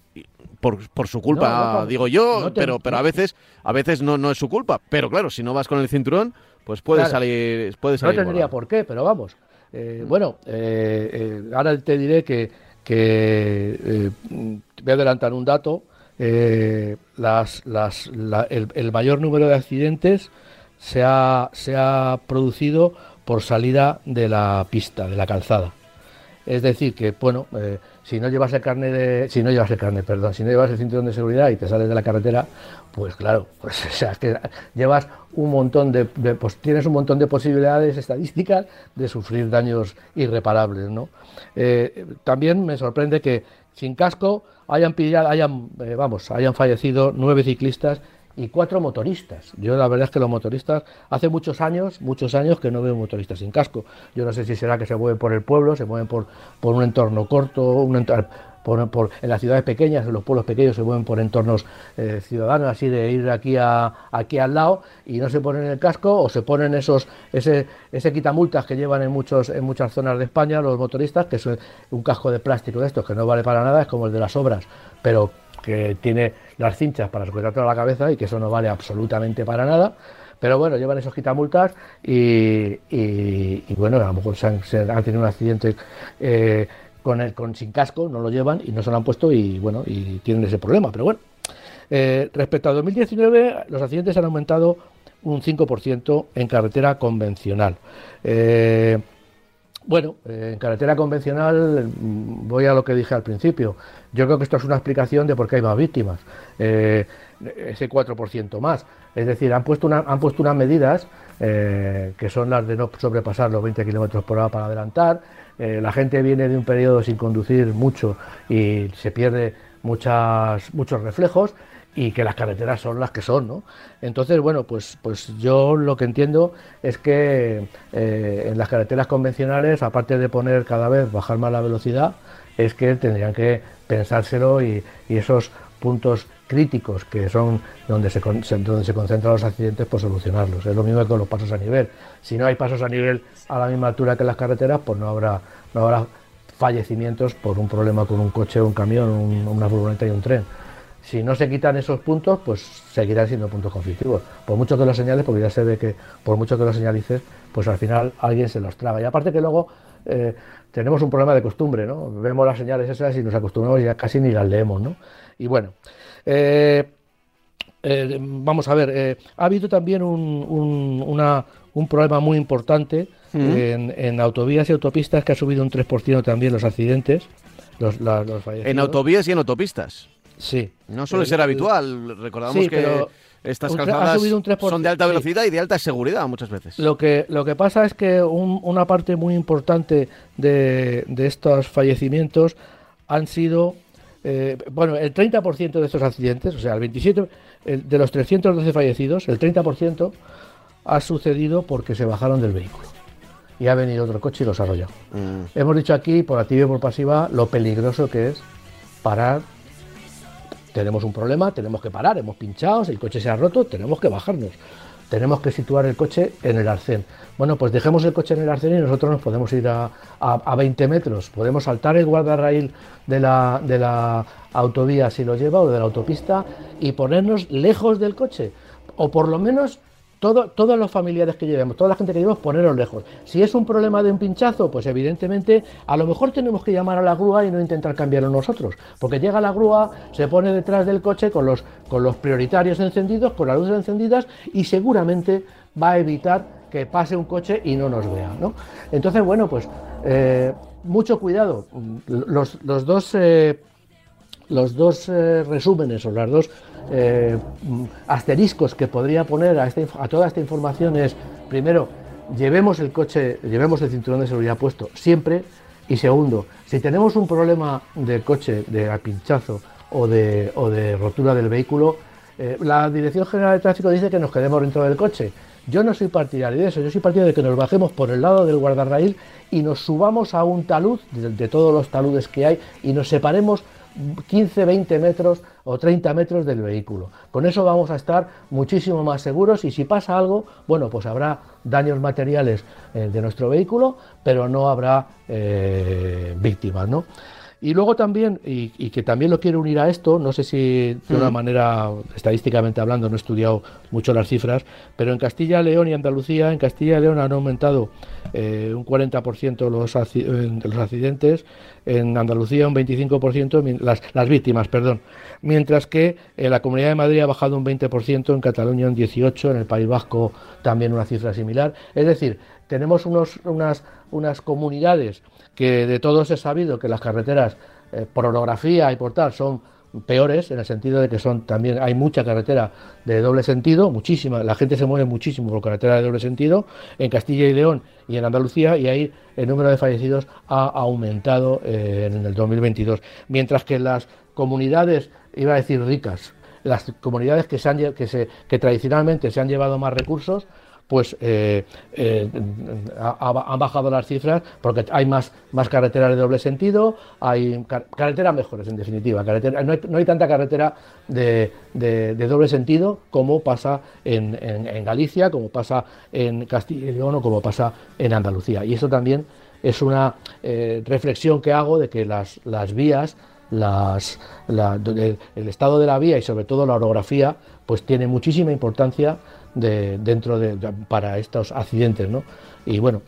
Por, por su culpa, No, no, digo yo, te- pero, pero a veces, a veces no, no es su culpa. Pero claro, si no vas con el cinturón, pues puede Claro. salir. Puede No tendría por qué, pero vamos. Eh, bueno, eh, eh, ahora te diré que, que voy a adelantar un dato. Eh, el, mayor número de accidentes se ha, se ha producido por salida de la pista, de la calzada. Es decir, que bueno, eh, si no llevas el carne de, si no llevas el carne, perdón, si no llevas el cinturón de seguridad y te sales de la carretera, pues claro, pues o sea, que llevas un montón de- pues tienes un montón de posibilidades estadísticas de sufrir daños irreparables, ¿no? Eh, también me sorprende que sin casco hayan hayan, eh, vamos, hayan fallecido nueve ciclistas y cuatro motoristas. Yo la verdad es que los motoristas, hace muchos años, muchos años que no veo motoristas sin casco. Yo no sé si será que se mueven por el pueblo, se mueven por, por un entorno corto, un por, en las ciudades pequeñas, en los pueblos pequeños se mueven por entornos eh, ciudadanos, así de ir aquí a aquí al lado y no se ponen el casco o se ponen esos ese ese quitamultas que llevan en muchos en muchas zonas de España los motoristas, que es un casco de plástico de estos que no vale para nada, es como el de las obras, pero que tiene las cinchas para sujetar toda la cabeza y que eso no vale absolutamente para nada. Pero bueno, llevan esos quitamultas y, y- bueno, a lo mejor se han tenido un accidente eh, con, el, sin casco, no lo llevan y no se lo han puesto y bueno, y tienen ese problema. Pero bueno, eh, respecto a 2019, los accidentes han aumentado un 5% en carretera convencional. Eh, bueno, eh, en carretera convencional mm, voy a lo que dije al principio. Yo creo que esto es una explicación de por qué hay más víctimas. Eh, ese 4% más. Es decir, han puesto, han puesto unas medidas que son las de no sobrepasar los 20 kilómetros por hora para adelantar. Eh, la gente viene de un periodo sin conducir mucho y se pierde muchas, muchos reflejos y que las carreteras son las que son, ¿no? Entonces, bueno, pues, pues yo lo que entiendo es que eh, en las carreteras convencionales, aparte de poner cada vez bajar más la velocidad, es que tendrían que pensárselo y, y esos puntos críticos que son donde se, donde se concentran los accidentes, pues solucionarlos. Es lo mismo que con los pasos a nivel. Si no hay pasos a nivel a la misma altura que las carreteras, pues no habrá, no habrá fallecimientos por un problema con un coche, un camión, un- una furgoneta y un tren. Si no se quitan esos puntos, pues seguirán siendo puntos conflictivos. Por mucho que los señales, porque ya se ve que por mucho que los señalices, pues al final alguien se los traga. Y aparte que luego eh, tenemos un problema de costumbre, ¿no? Vemos las señales esas y nos acostumbramos y ya casi ni las leemos, ¿no? Y bueno, eh, eh, vamos a ver, ha habido también un, un- un problema muy importante en, en autovías y autopistas que ha subido un 3% también los accidentes, los, la- los. En autovías y en autopistas. Sí. No suele El- ser habitual. Recordamos Sí, que pero estas calzadas subido un 3%, son de alta sí. velocidad y de alta seguridad muchas veces. Lo que, lo que pasa es que un- una parte muy importante de, de estos fallecimientos han sido, eh, bueno, el 30% de estos accidentes, o sea, el 27, el- de los 312 fallecidos, el 30% ha sucedido porque se bajaron del vehículo. Y ha venido otro coche y los ha arrollado. Mm. Hemos dicho aquí, por activa y por pasiva, lo peligroso que es parar. Tenemos un problema, tenemos que parar, hemos pinchado, si el coche se ha roto, tenemos que bajarnos. Tenemos que situar el coche en el arcén. Bueno, pues dejemos el coche en el arcén y nosotros nos podemos ir a, a- a 20 metros. Podemos saltar el guardarraíl de la, de la autovía si lo lleva o de la autopista y ponernos lejos del coche. O por lo menos todo- todos los familiares que llevemos, toda la gente que llevemos, ponerlos lejos. Si es un problema de un pinchazo, pues evidentemente a lo mejor tenemos que llamar a la grúa y no intentar cambiarlo nosotros. Porque llega la grúa, se pone detrás del coche con los, con los prioritarios encendidos, con las luces encendidas y seguramente va a evitar que pase un coche y no nos vea. ¿no? Entonces, bueno, pues eh, mucho cuidado. Los, los dos... eh, los dos eh, resúmenes o los dos eh, asteriscos que podría poner a, esta toda esta información es, primero, llevemos el coche, llevemos el cinturón de seguridad puesto siempre, y segundo, si tenemos un problema del coche, de pinchazo o de, de rotura del vehículo, eh, la Dirección General de Tráfico dice que nos quedemos dentro del coche. Yo no soy partidario de eso, yo soy partidario de que nos bajemos por el lado del guardarraíl y nos subamos a un talud, de, de todos los taludes que hay, y nos separemos 15, 20 metros o 30 metros del vehículo. Con eso vamos a estar muchísimo más seguros y si pasa algo, bueno, pues habrá daños materiales eh, de nuestro vehículo, pero no habrá eh, víctimas, ¿no? Y luego también, y, que también lo quiero unir a esto, no sé si de una mm. manera estadísticamente hablando, no he estudiado mucho las cifras, pero en Castilla, León y Andalucía, en Castilla y León han aumentado eh, un 40% los, los accidentes, en Andalucía un 25%, las, las víctimas, perdón, mientras que en la Comunidad de Madrid ha bajado un 20%, en Cataluña un 18%, en el País Vasco también una cifra similar. Es decir, tenemos unos, unas, unas comunidades que de todos he sabido que las carreteras eh, por orografía y por tal son peores en el sentido de que son también hay mucha carretera de doble sentido, muchísima, la gente se mueve muchísimo por carretera de doble sentido en Castilla y León y en Andalucía y ahí el número de fallecidos ha aumentado eh, en el 2022, mientras que las comunidades iba a decir ricas, las comunidades que se han que se que tradicionalmente se han llevado más recursos pues eh, eh, han bajado las cifras porque hay más, más carreteras de doble sentido, hay carreteras mejores en definitiva, carretera, no, hay, tanta carretera de, doble sentido como pasa en, Galicia, como pasa en Castilla y León o como pasa en Andalucía. Y eso también es una eh, reflexión que hago de que las, las vías el, estado de la vía y sobre todo la orografía, pues tiene muchísima importancia de, dentro de, para estos accidentes, ¿no? Y bueno,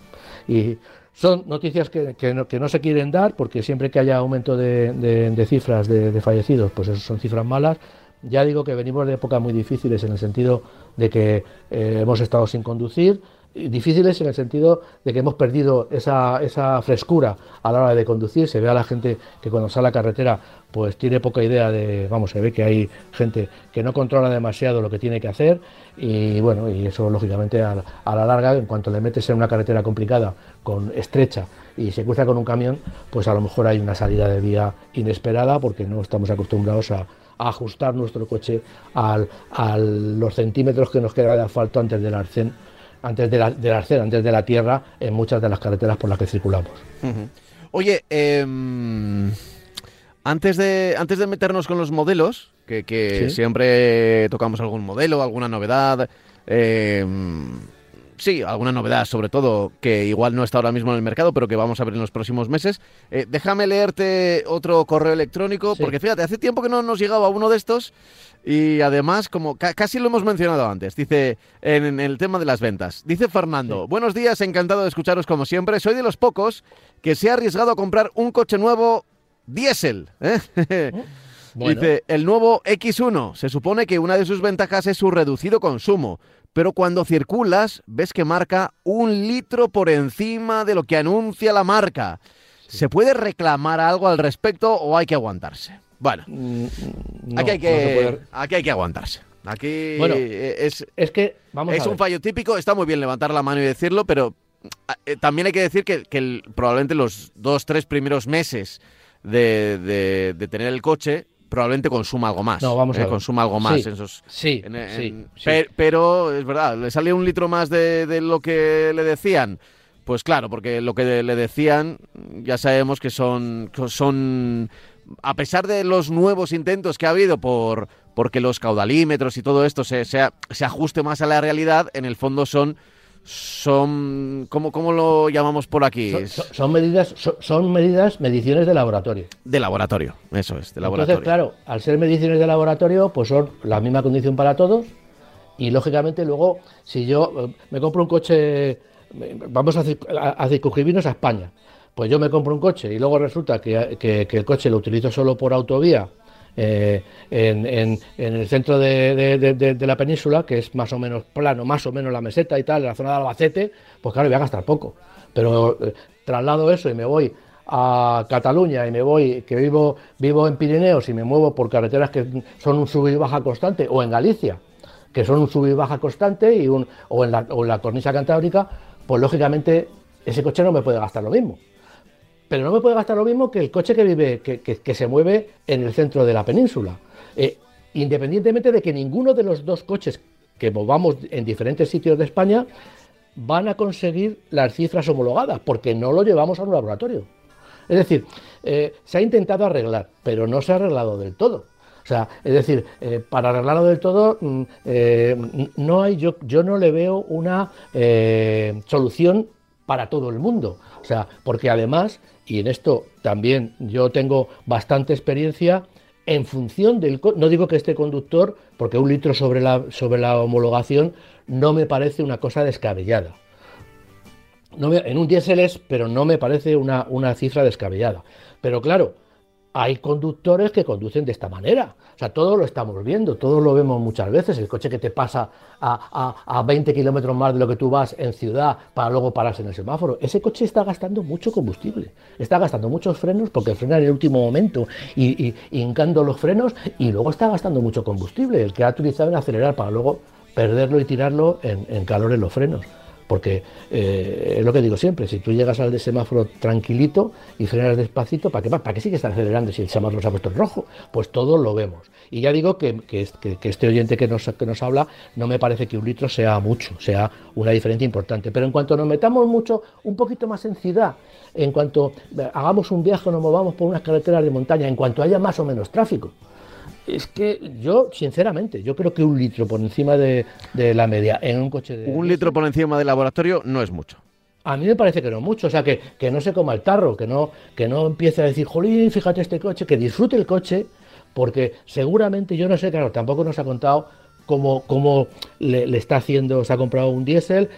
y son noticias que, que, no, se quieren dar porque siempre que haya aumento de, cifras de, fallecidos, pues eso son cifras malas. Ya digo que venimos de épocas muy difíciles en el sentido de que eh, hemos estado sin conducir, difíciles en el sentido de que hemos perdido esa, esa, frescura a la hora de conducir. Se ve a la gente que cuando sale a la carretera pues tiene poca idea de, vamos, se ve que hay gente que no controla demasiado lo que tiene que hacer y bueno, y eso lógicamente a, la larga, en cuanto le metes en una carretera complicada, con estrecha y se cruza con un camión, pues a lo mejor hay una salida de vía inesperada porque no estamos acostumbrados a, ajustar nuestro coche a los centímetros que nos queda de asfalto antes del arcén antes de la, del arcén, antes de la tierra, en muchas de las carreteras por las que circulamos. Oye, eh antes de, antes de meternos con los modelos, que, siempre tocamos algún modelo, alguna novedad, eh, sí, alguna novedad sobre todo que igual no está ahora mismo en el mercado, pero que vamos a ver en los próximos meses. Eh, déjame leerte otro correo electrónico, porque fíjate, hace tiempo que no nos llegaba uno de estos y además, como casi lo hemos mencionado antes, dice en, el tema de las ventas. Dice Fernando, buenos días, encantado de escucharos como siempre. Soy de los pocos que se ha arriesgado a comprar un coche nuevo diésel. ¿eh? Dice, el nuevo X1, se supone que una de sus ventajas es su reducido consumo, pero cuando circulas ves que marca un litro por encima de lo que anuncia la marca. ¿Se puede reclamar algo al respecto o hay que aguantarse? Bueno, mm, aquí, hay que, aquí hay que aguantarse. Aquí bueno, es, es que vamos es un fallo típico, está muy bien levantar la mano y decirlo, pero eh, también hay que decir que, probablemente los dos, tres primeros meses de, de, tener el coche, probablemente consuma algo más. No, vamos a eh, Consuma algo más. Sí, en esos, sí, pero es verdad, ¿le sale un litro más de, de, lo que le decían? Pues claro, porque lo que le decían ya sabemos que son, son a pesar de los nuevos intentos que ha habido por porque los caudalímetros y todo esto se, se, se ajuste más a la realidad, en el fondo son son ¿cómo, cómo lo llamamos por aquí? Son, medidas, son, medidas, mediciones de laboratorio. De laboratorio, eso es, de laboratorio. Entonces, claro, al ser mediciones de laboratorio, pues son la misma condición para todos. Y lógicamente, luego, si yo eh, me compro un coche, vamos a, a, a circunscribirnos a España, pues yo me compro un coche y luego resulta que, que el coche lo utilizo solo por autovía eh, en, en, el centro de, la península, que es más o menos plano, más o menos la meseta y tal, en la zona de Albacete, pues claro, voy a gastar poco. Pero eh, traslado eso y me voy a Cataluña y me voy, que vivo, vivo en Pirineos y me muevo por carreteras que son un sub y baja constante, o en Galicia, que son un sub y baja constante, y un, o, en la, o en la cornisa cantábrica, pues lógicamente ese coche no me puede gastar lo mismo pero no me puede gastar lo mismo que el coche que vive, que, se mueve en el centro de la península. Eh, independientemente de que ninguno de los dos coches que movamos en diferentes sitios de España van a conseguir las cifras homologadas, porque no lo llevamos a un laboratorio. Es decir, eh, se ha intentado arreglar, pero no se ha arreglado del todo. O sea, es decir, eh, para arreglarlo del todo, mm, no hay, yo, yo no le veo una solución para todo el mundo. O sea, porque además, y en esto también yo tengo bastante experiencia, en función del... No digo que este conductor, porque un litro sobre la, sobre la homologación no me parece una cosa descabellada. No en un diésel es, pero no me parece una, una cifra descabellada. Pero claro, hay conductores que conducen de esta manera. O sea, todo lo estamos viendo, todo lo vemos muchas veces. El coche que te pasa a, a, 20 kilómetros más de lo que tú vas en ciudad para luego pararse en el semáforo. Ese coche está gastando mucho combustible, está gastando muchos frenos porque frena en el último momento y, hincando los frenos y luego está gastando mucho combustible, el que ha utilizado en acelerar para luego perderlo y tirarlo en, en calor en los frenos. Porque eh, es lo que digo siempre, si tú llegas al de semáforo tranquilito y frenas despacito, ¿para qué, ¿para qué sigues acelerando si el semáforo se ha puesto en rojo? Pues todo lo vemos. Y ya digo que, este oyente que nos, que nos habla no me parece que un litro sea mucho, sea una diferencia importante. Pero en cuanto nos metamos mucho, un poquito más en ciudad, en cuanto eh, hagamos un viaje nos movamos por unas carreteras de montaña, en cuanto haya más o menos tráfico, es que yo, sinceramente, yo creo que un litro por encima de, la media en un coche de... Un litro por encima del laboratorio no es mucho. A mí me parece que no mucho, o sea, que, no se coma el tarro, que no, que no empiece a decir, jolín, fíjate este coche, que disfrute el coche, porque seguramente, yo no sé, claro, tampoco nos ha contado cómo, cómo le, está haciendo, se ha comprado un diésel,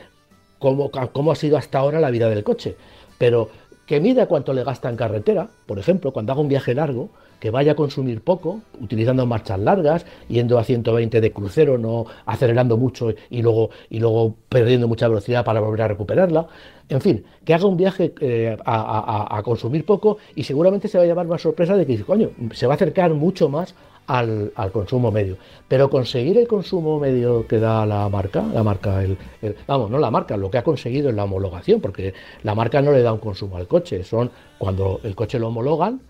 cómo, cómo ha sido hasta ahora la vida del coche, pero que mida cuánto le gasta en carretera, por ejemplo, cuando haga un viaje largo, que vaya a consumir poco, utilizando marchas largas, yendo a 120 de crucero, no acelerando mucho y luego, y luego perdiendo mucha velocidad para volver a recuperarla. En fin, que haga un viaje eh, a, consumir poco y seguramente se va a llevar una sorpresa de que, coño, se va a acercar mucho más al, consumo medio. Pero conseguir el consumo medio que da la marca, la marca, el, vamos, no la marca, lo que ha conseguido es la homologación, porque la marca no le da un consumo al coche, son cuando el coche lo homologan,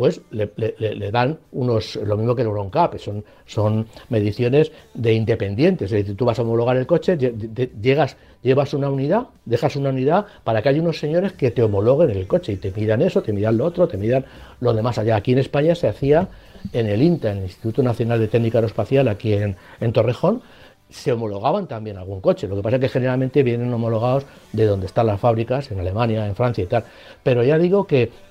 pues le, dan unos, lo mismo que el Euroncap, son, son mediciones de independientes. Es decir, tú vas a homologar el coche, llegas, llevas una unidad, dejas una unidad para que haya unos señores que te homologuen el coche y te midan eso, te midan lo otro, te midan lo demás allá. Aquí en España se hacía en el INTA, en el Instituto Nacional de Técnica Aeroespacial, aquí en, en Torrejón, se homologaban también algún coche. Lo que pasa es que generalmente vienen homologados de donde están las fábricas, en Alemania, en Francia y tal. Pero ya digo que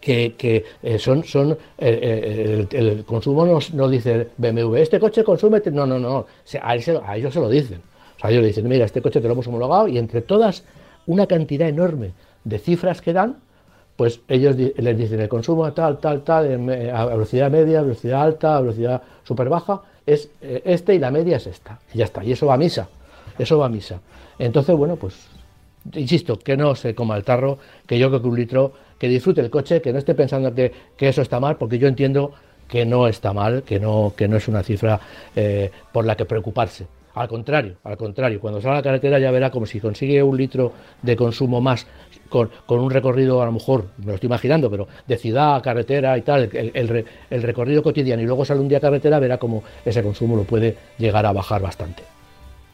que, eh, son, eh, eh, el, consumo nos, dice BMW, este coche consume, no, no, no, a, ellos se lo dicen. O sea, ellos le dicen, mira, este coche te lo hemos homologado y entre todas una cantidad enorme de cifras que dan, pues ellos les dicen el consumo tal, tal, tal, a velocidad media, velocidad alta, velocidad súper baja, es este y la media es esta. Y ya está, y eso va a misa, eso va a misa. Entonces, bueno, pues, insisto, que no se coma el tarro, que yo creo que un litro que disfrute el coche, que no esté pensando que, eso está mal, porque yo entiendo que no está mal, que no, que no es una cifra eh, por la que preocuparse. Al contrario, al contrario, cuando salga a la carretera ya verá como si consigue un litro de consumo más con, un recorrido, a lo mejor, me lo estoy imaginando, pero de ciudad a carretera y tal, el, el recorrido cotidiano y luego sale un día a carretera, verá como ese consumo lo puede llegar a bajar bastante.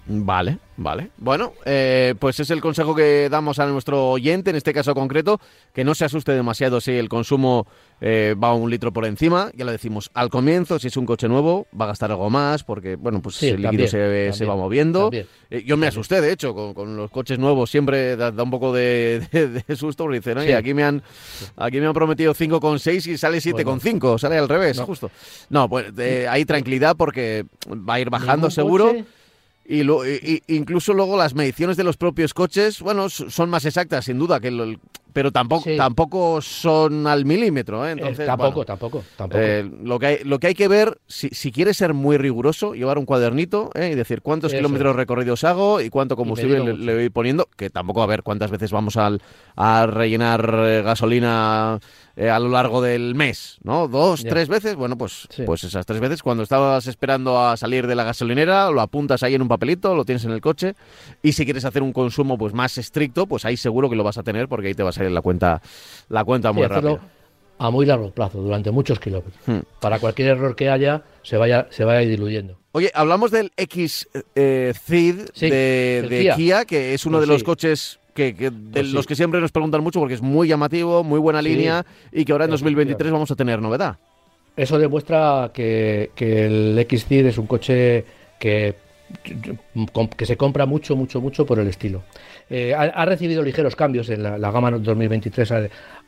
Vale, vale. Bueno, eh, pues es el consejo que damos a nuestro oyente, en este caso concreto, que no se asuste demasiado si el consumo eh, va un litro por encima. Ya lo decimos al comienzo, si es un coche nuevo, va a gastar algo más, porque, bueno, pues el líquido se, va moviendo. Eh, yo me asusté, de hecho, con, los coches nuevos siempre da, un poco de, susto, porque dicen, oye, aquí me han, aquí me han prometido 5,6 y sale 7,5, sale al revés, justo. No, pues hay tranquilidad porque va a ir bajando seguro. Y, lo, incluso luego las mediciones de los propios coches, bueno, son más exactas, sin duda, que pero tampoco, tampoco son al milímetro. ¿eh? Entonces, tampoco, tampoco, tampoco. Eh, lo, que hay, lo que hay que ver, si, si quieres ser muy riguroso, llevar un cuadernito ¿eh? y decir cuántos kilómetros recorridos hago y cuánto combustible le, voy poniendo, que tampoco a ver cuántas veces vamos al, a rellenar gasolina eh, a lo largo del mes, ¿no? Dos, tres veces, bueno, pues, pues esas tres veces, cuando estabas esperando a salir de la gasolinera, lo apuntas ahí en un papelito, lo tienes en el coche, y si quieres hacer un consumo pues más estricto, pues ahí seguro que lo vas a tener, porque ahí te va a la cuenta, la cuenta muy rápido. A muy largo plazo, durante muchos kilómetros. Hmm. Para cualquier error que haya, se vaya, se vaya diluyendo. Oye, hablamos del X eh, de, Kia. que es uno pues de los coches que, de pues los que siempre nos preguntan mucho porque es muy llamativo, muy buena línea y que ahora en 2023 vamos a tener novedad. Eso demuestra que, el X-Cid es un coche que, que se compra mucho, mucho, mucho por el estilo. Eh, ha, recibido ligeros cambios en la, gama 2023.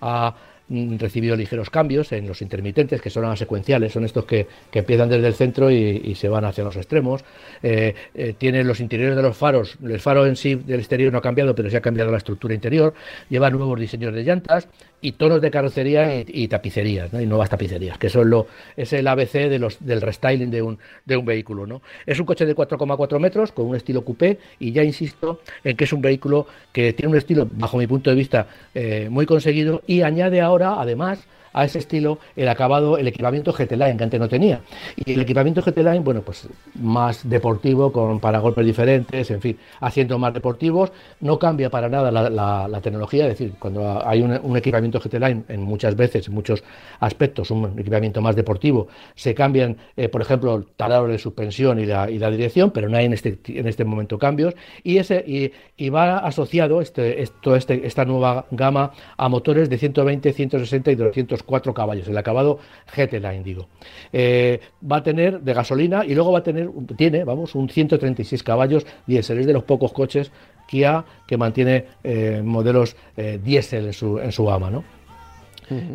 ha Mm, recibido ligeros cambios en los intermitentes, que son las secuenciales, son estos que, empiezan desde el centro y, se van hacia los extremos. Eh, eh, tiene los interiores de los faros, el faro en sí del exterior no ha cambiado, pero se ha cambiado la estructura interior. Lleva nuevos diseños de llantas y tonos de carrocería y, tapicerías, y nuevas tapicerías, que son lo, es el ABC de los, del restyling de un, de un vehículo. ¿no? Es un coche de 4,4 metros con un estilo coupé y ya insisto en que es un vehículo que tiene un estilo, bajo mi punto de vista, eh, muy conseguido y añade ahora, además, a ese estilo el acabado, el equipamiento GT Line que antes no tenía. Y el equipamiento GT Line, bueno, pues más deportivo, con para golpes diferentes, en fin, haciendo más deportivos, no cambia para nada la, tecnología, es decir, cuando hay un, equipamiento GT Line, en muchas veces, en muchos aspectos, un equipamiento más deportivo, se cambian, eh, por ejemplo, el taladro de suspensión y la, dirección, pero no hay en este, en este momento cambios, y, ese, y, va asociado este, esto, este, esta nueva gama a motores de 120, 160 y 200 cuatro caballos, el acabado GT Line, digo. Eh, va a tener de gasolina y luego va a tener, tiene, vamos, un 136 caballos diésel. Es de los pocos coches Kia que mantiene eh, modelos eh, diésel en su, en su gama, ¿no?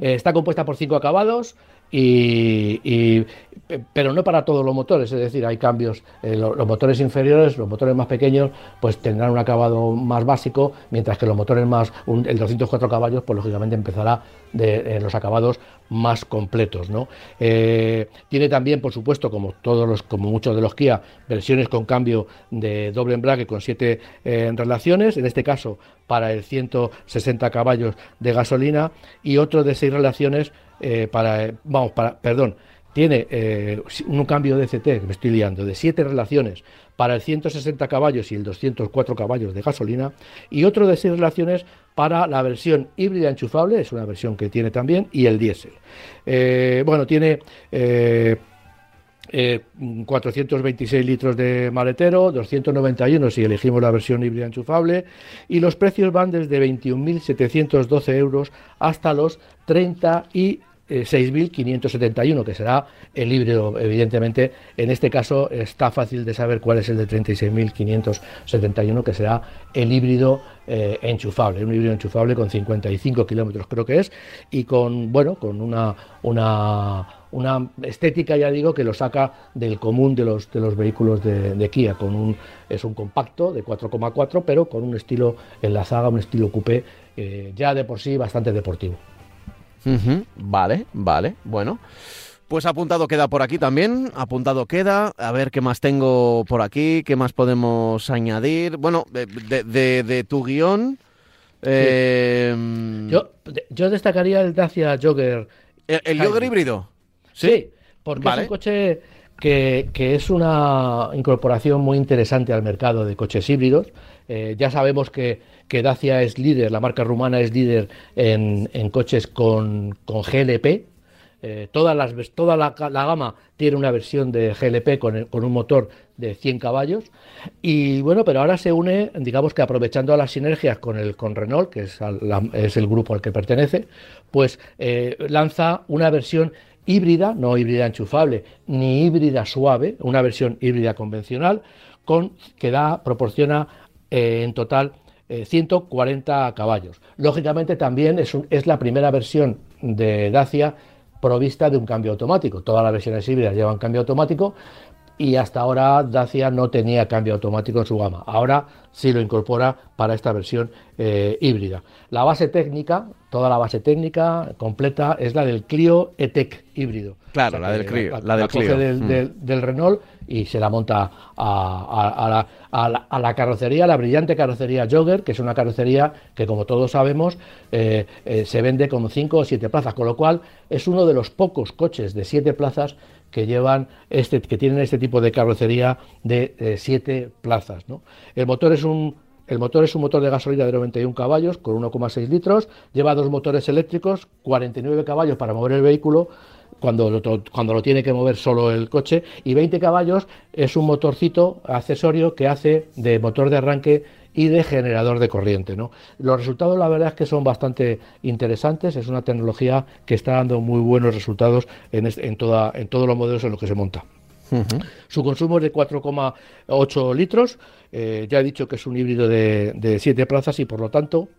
está compuesta por cinco acabados, y, pero no para todos los motores, es decir, hay cambios. Eh, los, motores inferiores, los motores más pequeños, pues tendrán un acabado más básico, mientras que los motores más, el 204 caballos, pues lógicamente empezará de los acabados más completos. ¿no? Eh, tiene también, por supuesto, como todos los, como muchos de los Kia, versiones con cambio de doble embrague con siete eh, relaciones, en este caso para el 160 caballos de gasolina y otro de seis relaciones eh, para, vamos, para, perdón, tiene eh, un cambio de CT, me estoy liando, de 7 relaciones para el 160 caballos y el 204 caballos de gasolina, y otro de 6 relaciones para la versión híbrida enchufable, es una versión que tiene también, y el diésel. Eh, bueno, tiene 426 litros de maletero, 291 si elegimos la versión híbrida enchufable, y los precios van desde 21.712 euros hasta los 30 y 6.571, que será el híbrido, evidentemente. En este caso está fácil de saber cuál es el de 36.571, que será el híbrido eh, enchufable, un híbrido enchufable con 55 kilómetros creo que es, y con, bueno, con una, una, una estética, ya digo, que lo saca del común de los, de los vehículos de, Kia, con un, es un compacto de 4,4, pero con un estilo en la zaga, un estilo coupé, eh, ya de por sí bastante deportivo. Vale, vale, bueno. Pues apuntado queda por aquí también, apuntado queda, a ver qué más tengo por aquí, qué más podemos añadir. Bueno, de, tu guion... Em, yo, yo destacaría el Dacia Jogger. ¿El, Jogger híbrido? Sí, porque es un coche que, es una incorporación muy interesante al mercado de coches híbridos. Eh, ya sabemos que que Dacia es líder, la marca rumana es líder en, coches con, GLP. Eh, todas las, toda la, gama tiene una versión de GLP con, un motor de 100 caballos. Y bueno, pero ahora se une, digamos que aprovechando las sinergias con, el, con Renault, que es, es el grupo al que pertenece, pues eh, lanza una versión híbrida, no híbrida enchufable, ni híbrida suave, una versión híbrida convencional, con, que da, proporciona eh, en total 140 eh, caballos. Lógicamente también es, es, la primera versión de Dacia provista de un cambio automático. Todas las versiones híbridas llevan cambio automático y hasta ahora Dacia no tenía cambio automático en su gama. Ahora sí lo incorpora para esta versión eh, híbrida. La base técnica, toda la base técnica completa es la del Clio E-Tech híbrido. Claro, la, del Clio. La, del, Clio. Mm. Del, Renault y se la monta a, la, carrocería, la brillante carrocería Jogger, que es una carrocería que, como todos sabemos, eh, eh, se vende con 5 o 7 plazas, con lo cual es uno de los pocos coches de 7 plazas que llevan este, que tienen este tipo de carrocería de 7 plazas. El motor es un el motor es un motor de gasolina de 91 caballos con 1,6 litros, lleva dos motores eléctricos, 49 caballos para mover el vehículo cuando cuando lo tiene que mover solo el coche y 20 caballos es un motorcito accesorio que hace de motor de arranque y de generador de corriente. ¿no? Los resultados la verdad es que son bastante interesantes, es una tecnología que está dando muy buenos resultados en, en, toda, en todos los modelos en los que se monta. Su consumo es de 4,8 litros. Eh, ya he dicho que es un híbrido de, de 7 plazas y por lo tanto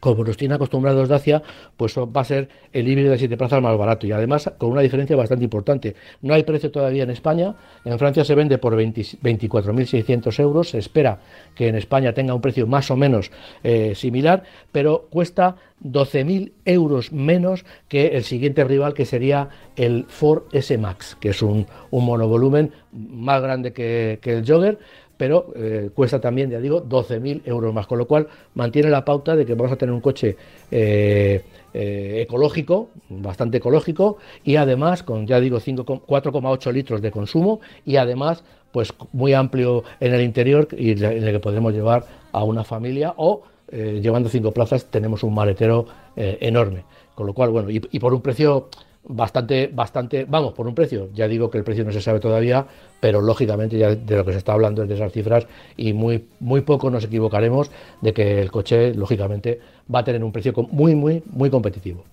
como nos tiene acostumbrados Dacia, pues va a ser el híbrido de siete plazas más barato y además con una diferencia bastante importante. No hay precio todavía en España, en Francia se vende por 24.600 euros, se espera que en España tenga un precio más o menos eh, similar, pero cuesta 12.000 euros menos que el siguiente rival que sería el Ford S Max, que es un, monovolumen más grande que, que el Jogger pero eh, cuesta también, ya digo, 12.000 euros más, con lo cual mantiene la pauta de que vamos a tener un coche eh, eh, ecológico, bastante ecológico, y además con, ya digo, 4,8 litros de consumo y además pues muy amplio en el interior y en el que podremos llevar a una familia o llevando cinco plazas tenemos un maletero enorme. Con lo cual, bueno, y por un precio bastante, bastante, vamos, por un precio, ya digo que el precio no se sabe todavía, pero lógicamente ya de lo que se está hablando es de esas cifras y muy, muy poco nos equivocaremos de que el coche, lógicamente, va a tener un precio muy, muy, muy competitivo.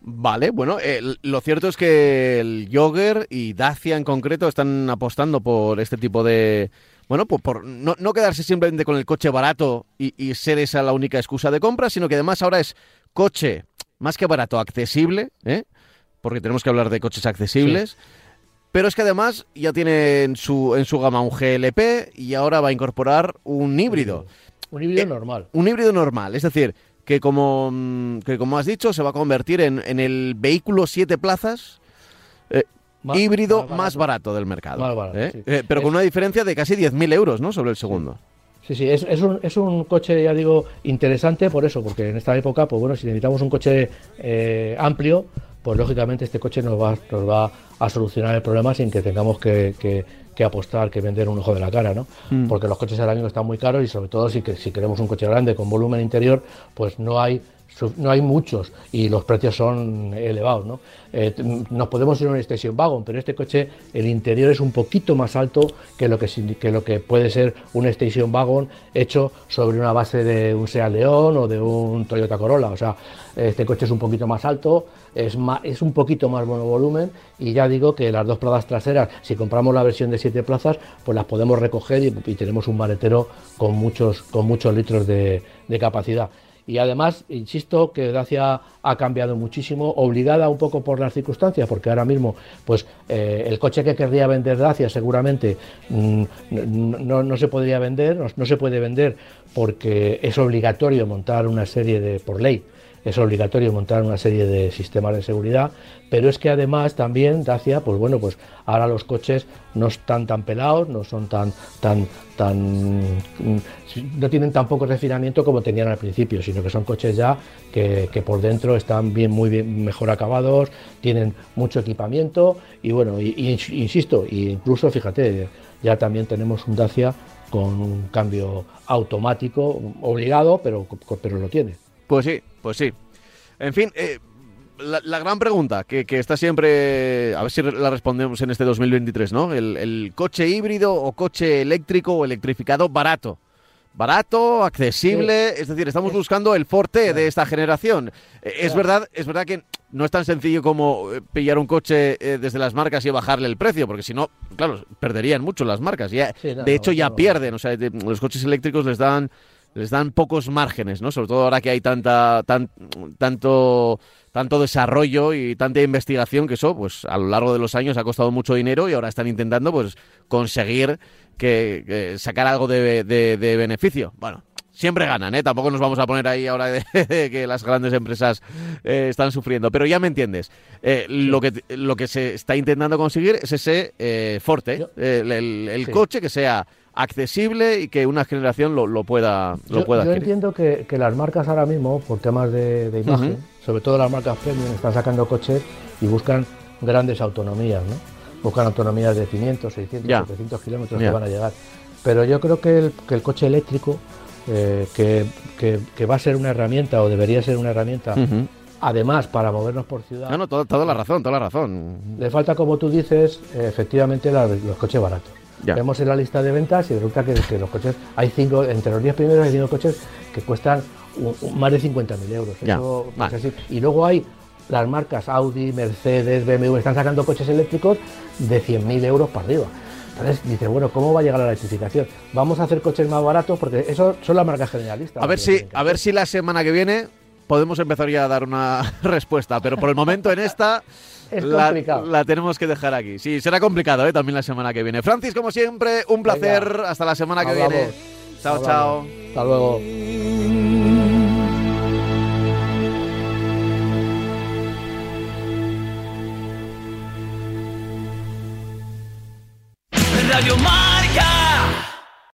Vale, bueno, eh, lo cierto es que el Jogger y Dacia en concreto están apostando por este tipo de... Bueno, pues por no, quedarse simplemente con el coche barato y, y ser esa la única excusa de compra, sino que además ahora es coche más que barato, accesible, ¿eh? Porque tenemos que hablar de coches accesibles. Pero es que además ya tiene en su, en su gama un GLP y ahora va a incorporar un híbrido. Un híbrido eh, normal. Un híbrido normal, es decir, que como, mm, que como has dicho, se va a convertir en, en el vehículo siete plazas eh, híbrido más barato, del mercado. ¿eh? pero con una diferencia de casi 10.000 euros ¿no? sobre el segundo. Sí, sí, es, es, un, es un coche, ya digo, interesante por eso, porque en esta época, pues bueno, si necesitamos un coche amplio, pues lógicamente este coche nos va, nos va a solucionar el problema sin que tengamos que, que, apostar, que vender un ojo de la cara, ¿no? Mm. Porque los coches ahora mismo están muy caros y sobre todo si, que, si queremos un coche grande con volumen interior, pues no hay no hay muchos y los precios son elevados. ¿no? Eh, nos podemos ir a un station wagon, pero este coche, el interior es un poquito más alto que lo que, que lo que puede ser un station wagon hecho sobre una base de un Seat León o de un Toyota Corolla. O sea, este coche es un poquito más alto, es, es un poquito más bueno volumen y ya digo que las dos plazas traseras, si compramos la versión de 7 plazas, pues las podemos recoger y, tenemos un maletero con muchos, con muchos litros de capacidad y además, insisto, que Dacia ha cambiado muchísimo, obligada un poco por las circunstancias, porque ahora mismo, pues eh, el coche que querría vender Dacia seguramente mm, no, se podría vender, no, se puede vender porque es obligatorio montar una serie de, por ley, es obligatorio montar una serie de sistemas de seguridad, pero es que además también Dacia, pues bueno, pues ahora los coches no están tan pelados, no son tan, tan, tan, no tienen tan poco refinamiento como tenían al principio, sino que son coches ya que, por dentro están bien, muy bien, mejor acabados, tienen mucho equipamiento y bueno, y, insisto, incluso fíjate, ya también tenemos un Dacia con un cambio automático obligado, pero, pero lo tiene. Pues sí, pues sí. En fin, eh, la, gran pregunta que, está siempre, a ver si la respondemos en este 2023, ¿no? El, coche híbrido o coche eléctrico o electrificado barato. Barato, accesible, es decir, estamos buscando el forte de esta generación. Eh, es verdad, es verdad que no es tan sencillo como eh, pillar un coche desde las marcas y bajarle el precio, porque si no, claro, perderían mucho las marcas. Ya, de hecho, ya pierden. O sea, los coches eléctricos les dan les dan pocos márgenes, ¿no? Sobre todo ahora que hay tanta, tan, tanto, tanto desarrollo y tanta investigación que eso, pues a lo largo de los años ha costado mucho dinero y ahora están intentando, pues, conseguir que, sacar algo de, de, beneficio. Bueno, siempre ganan, ¿eh? Tampoco nos vamos a poner ahí ahora de, que las grandes empresas eh, están sufriendo. Pero ya me entiendes. Eh, lo, que, lo que se está intentando conseguir es ese eh, Forte, el, coche que sea accesible y que una generación lo, lo pueda lo yo, pueda yo entiendo que, que, las marcas ahora mismo por temas de, imagen sobre todo las marcas premium están sacando coches y buscan grandes autonomías no buscan autonomías de 500 600 700 kilómetros que van a llegar pero yo creo que el, que el coche eléctrico eh, que, que, va a ser una herramienta o debería ser una herramienta además para movernos por ciudad. No, no, toda, la razón, toda la razón. Le falta, como tú dices, efectivamente los coches baratos. Vemos en la lista de ventas y resulta que, que, los coches, hay cinco, entre los 10 primeros hay cinco coches que cuestan más de 50.000 euros. Eso, Y luego hay las marcas Audi, Mercedes, BMW, están sacando coches eléctricos de 100.000 euros para arriba. Entonces dice, bueno, ¿cómo va a llegar la electrificación? Vamos a hacer coches más baratos porque eso son las marcas generalistas. A ver si, a ver si la semana que viene podemos empezar ya a dar una respuesta, pero por el momento en esta la, tenemos que dejar aquí. Sí, será complicado ¿eh? también la semana que viene. Francis, como siempre, un placer. Hasta la semana que viene. Chao, chao. Hasta luego. Radio.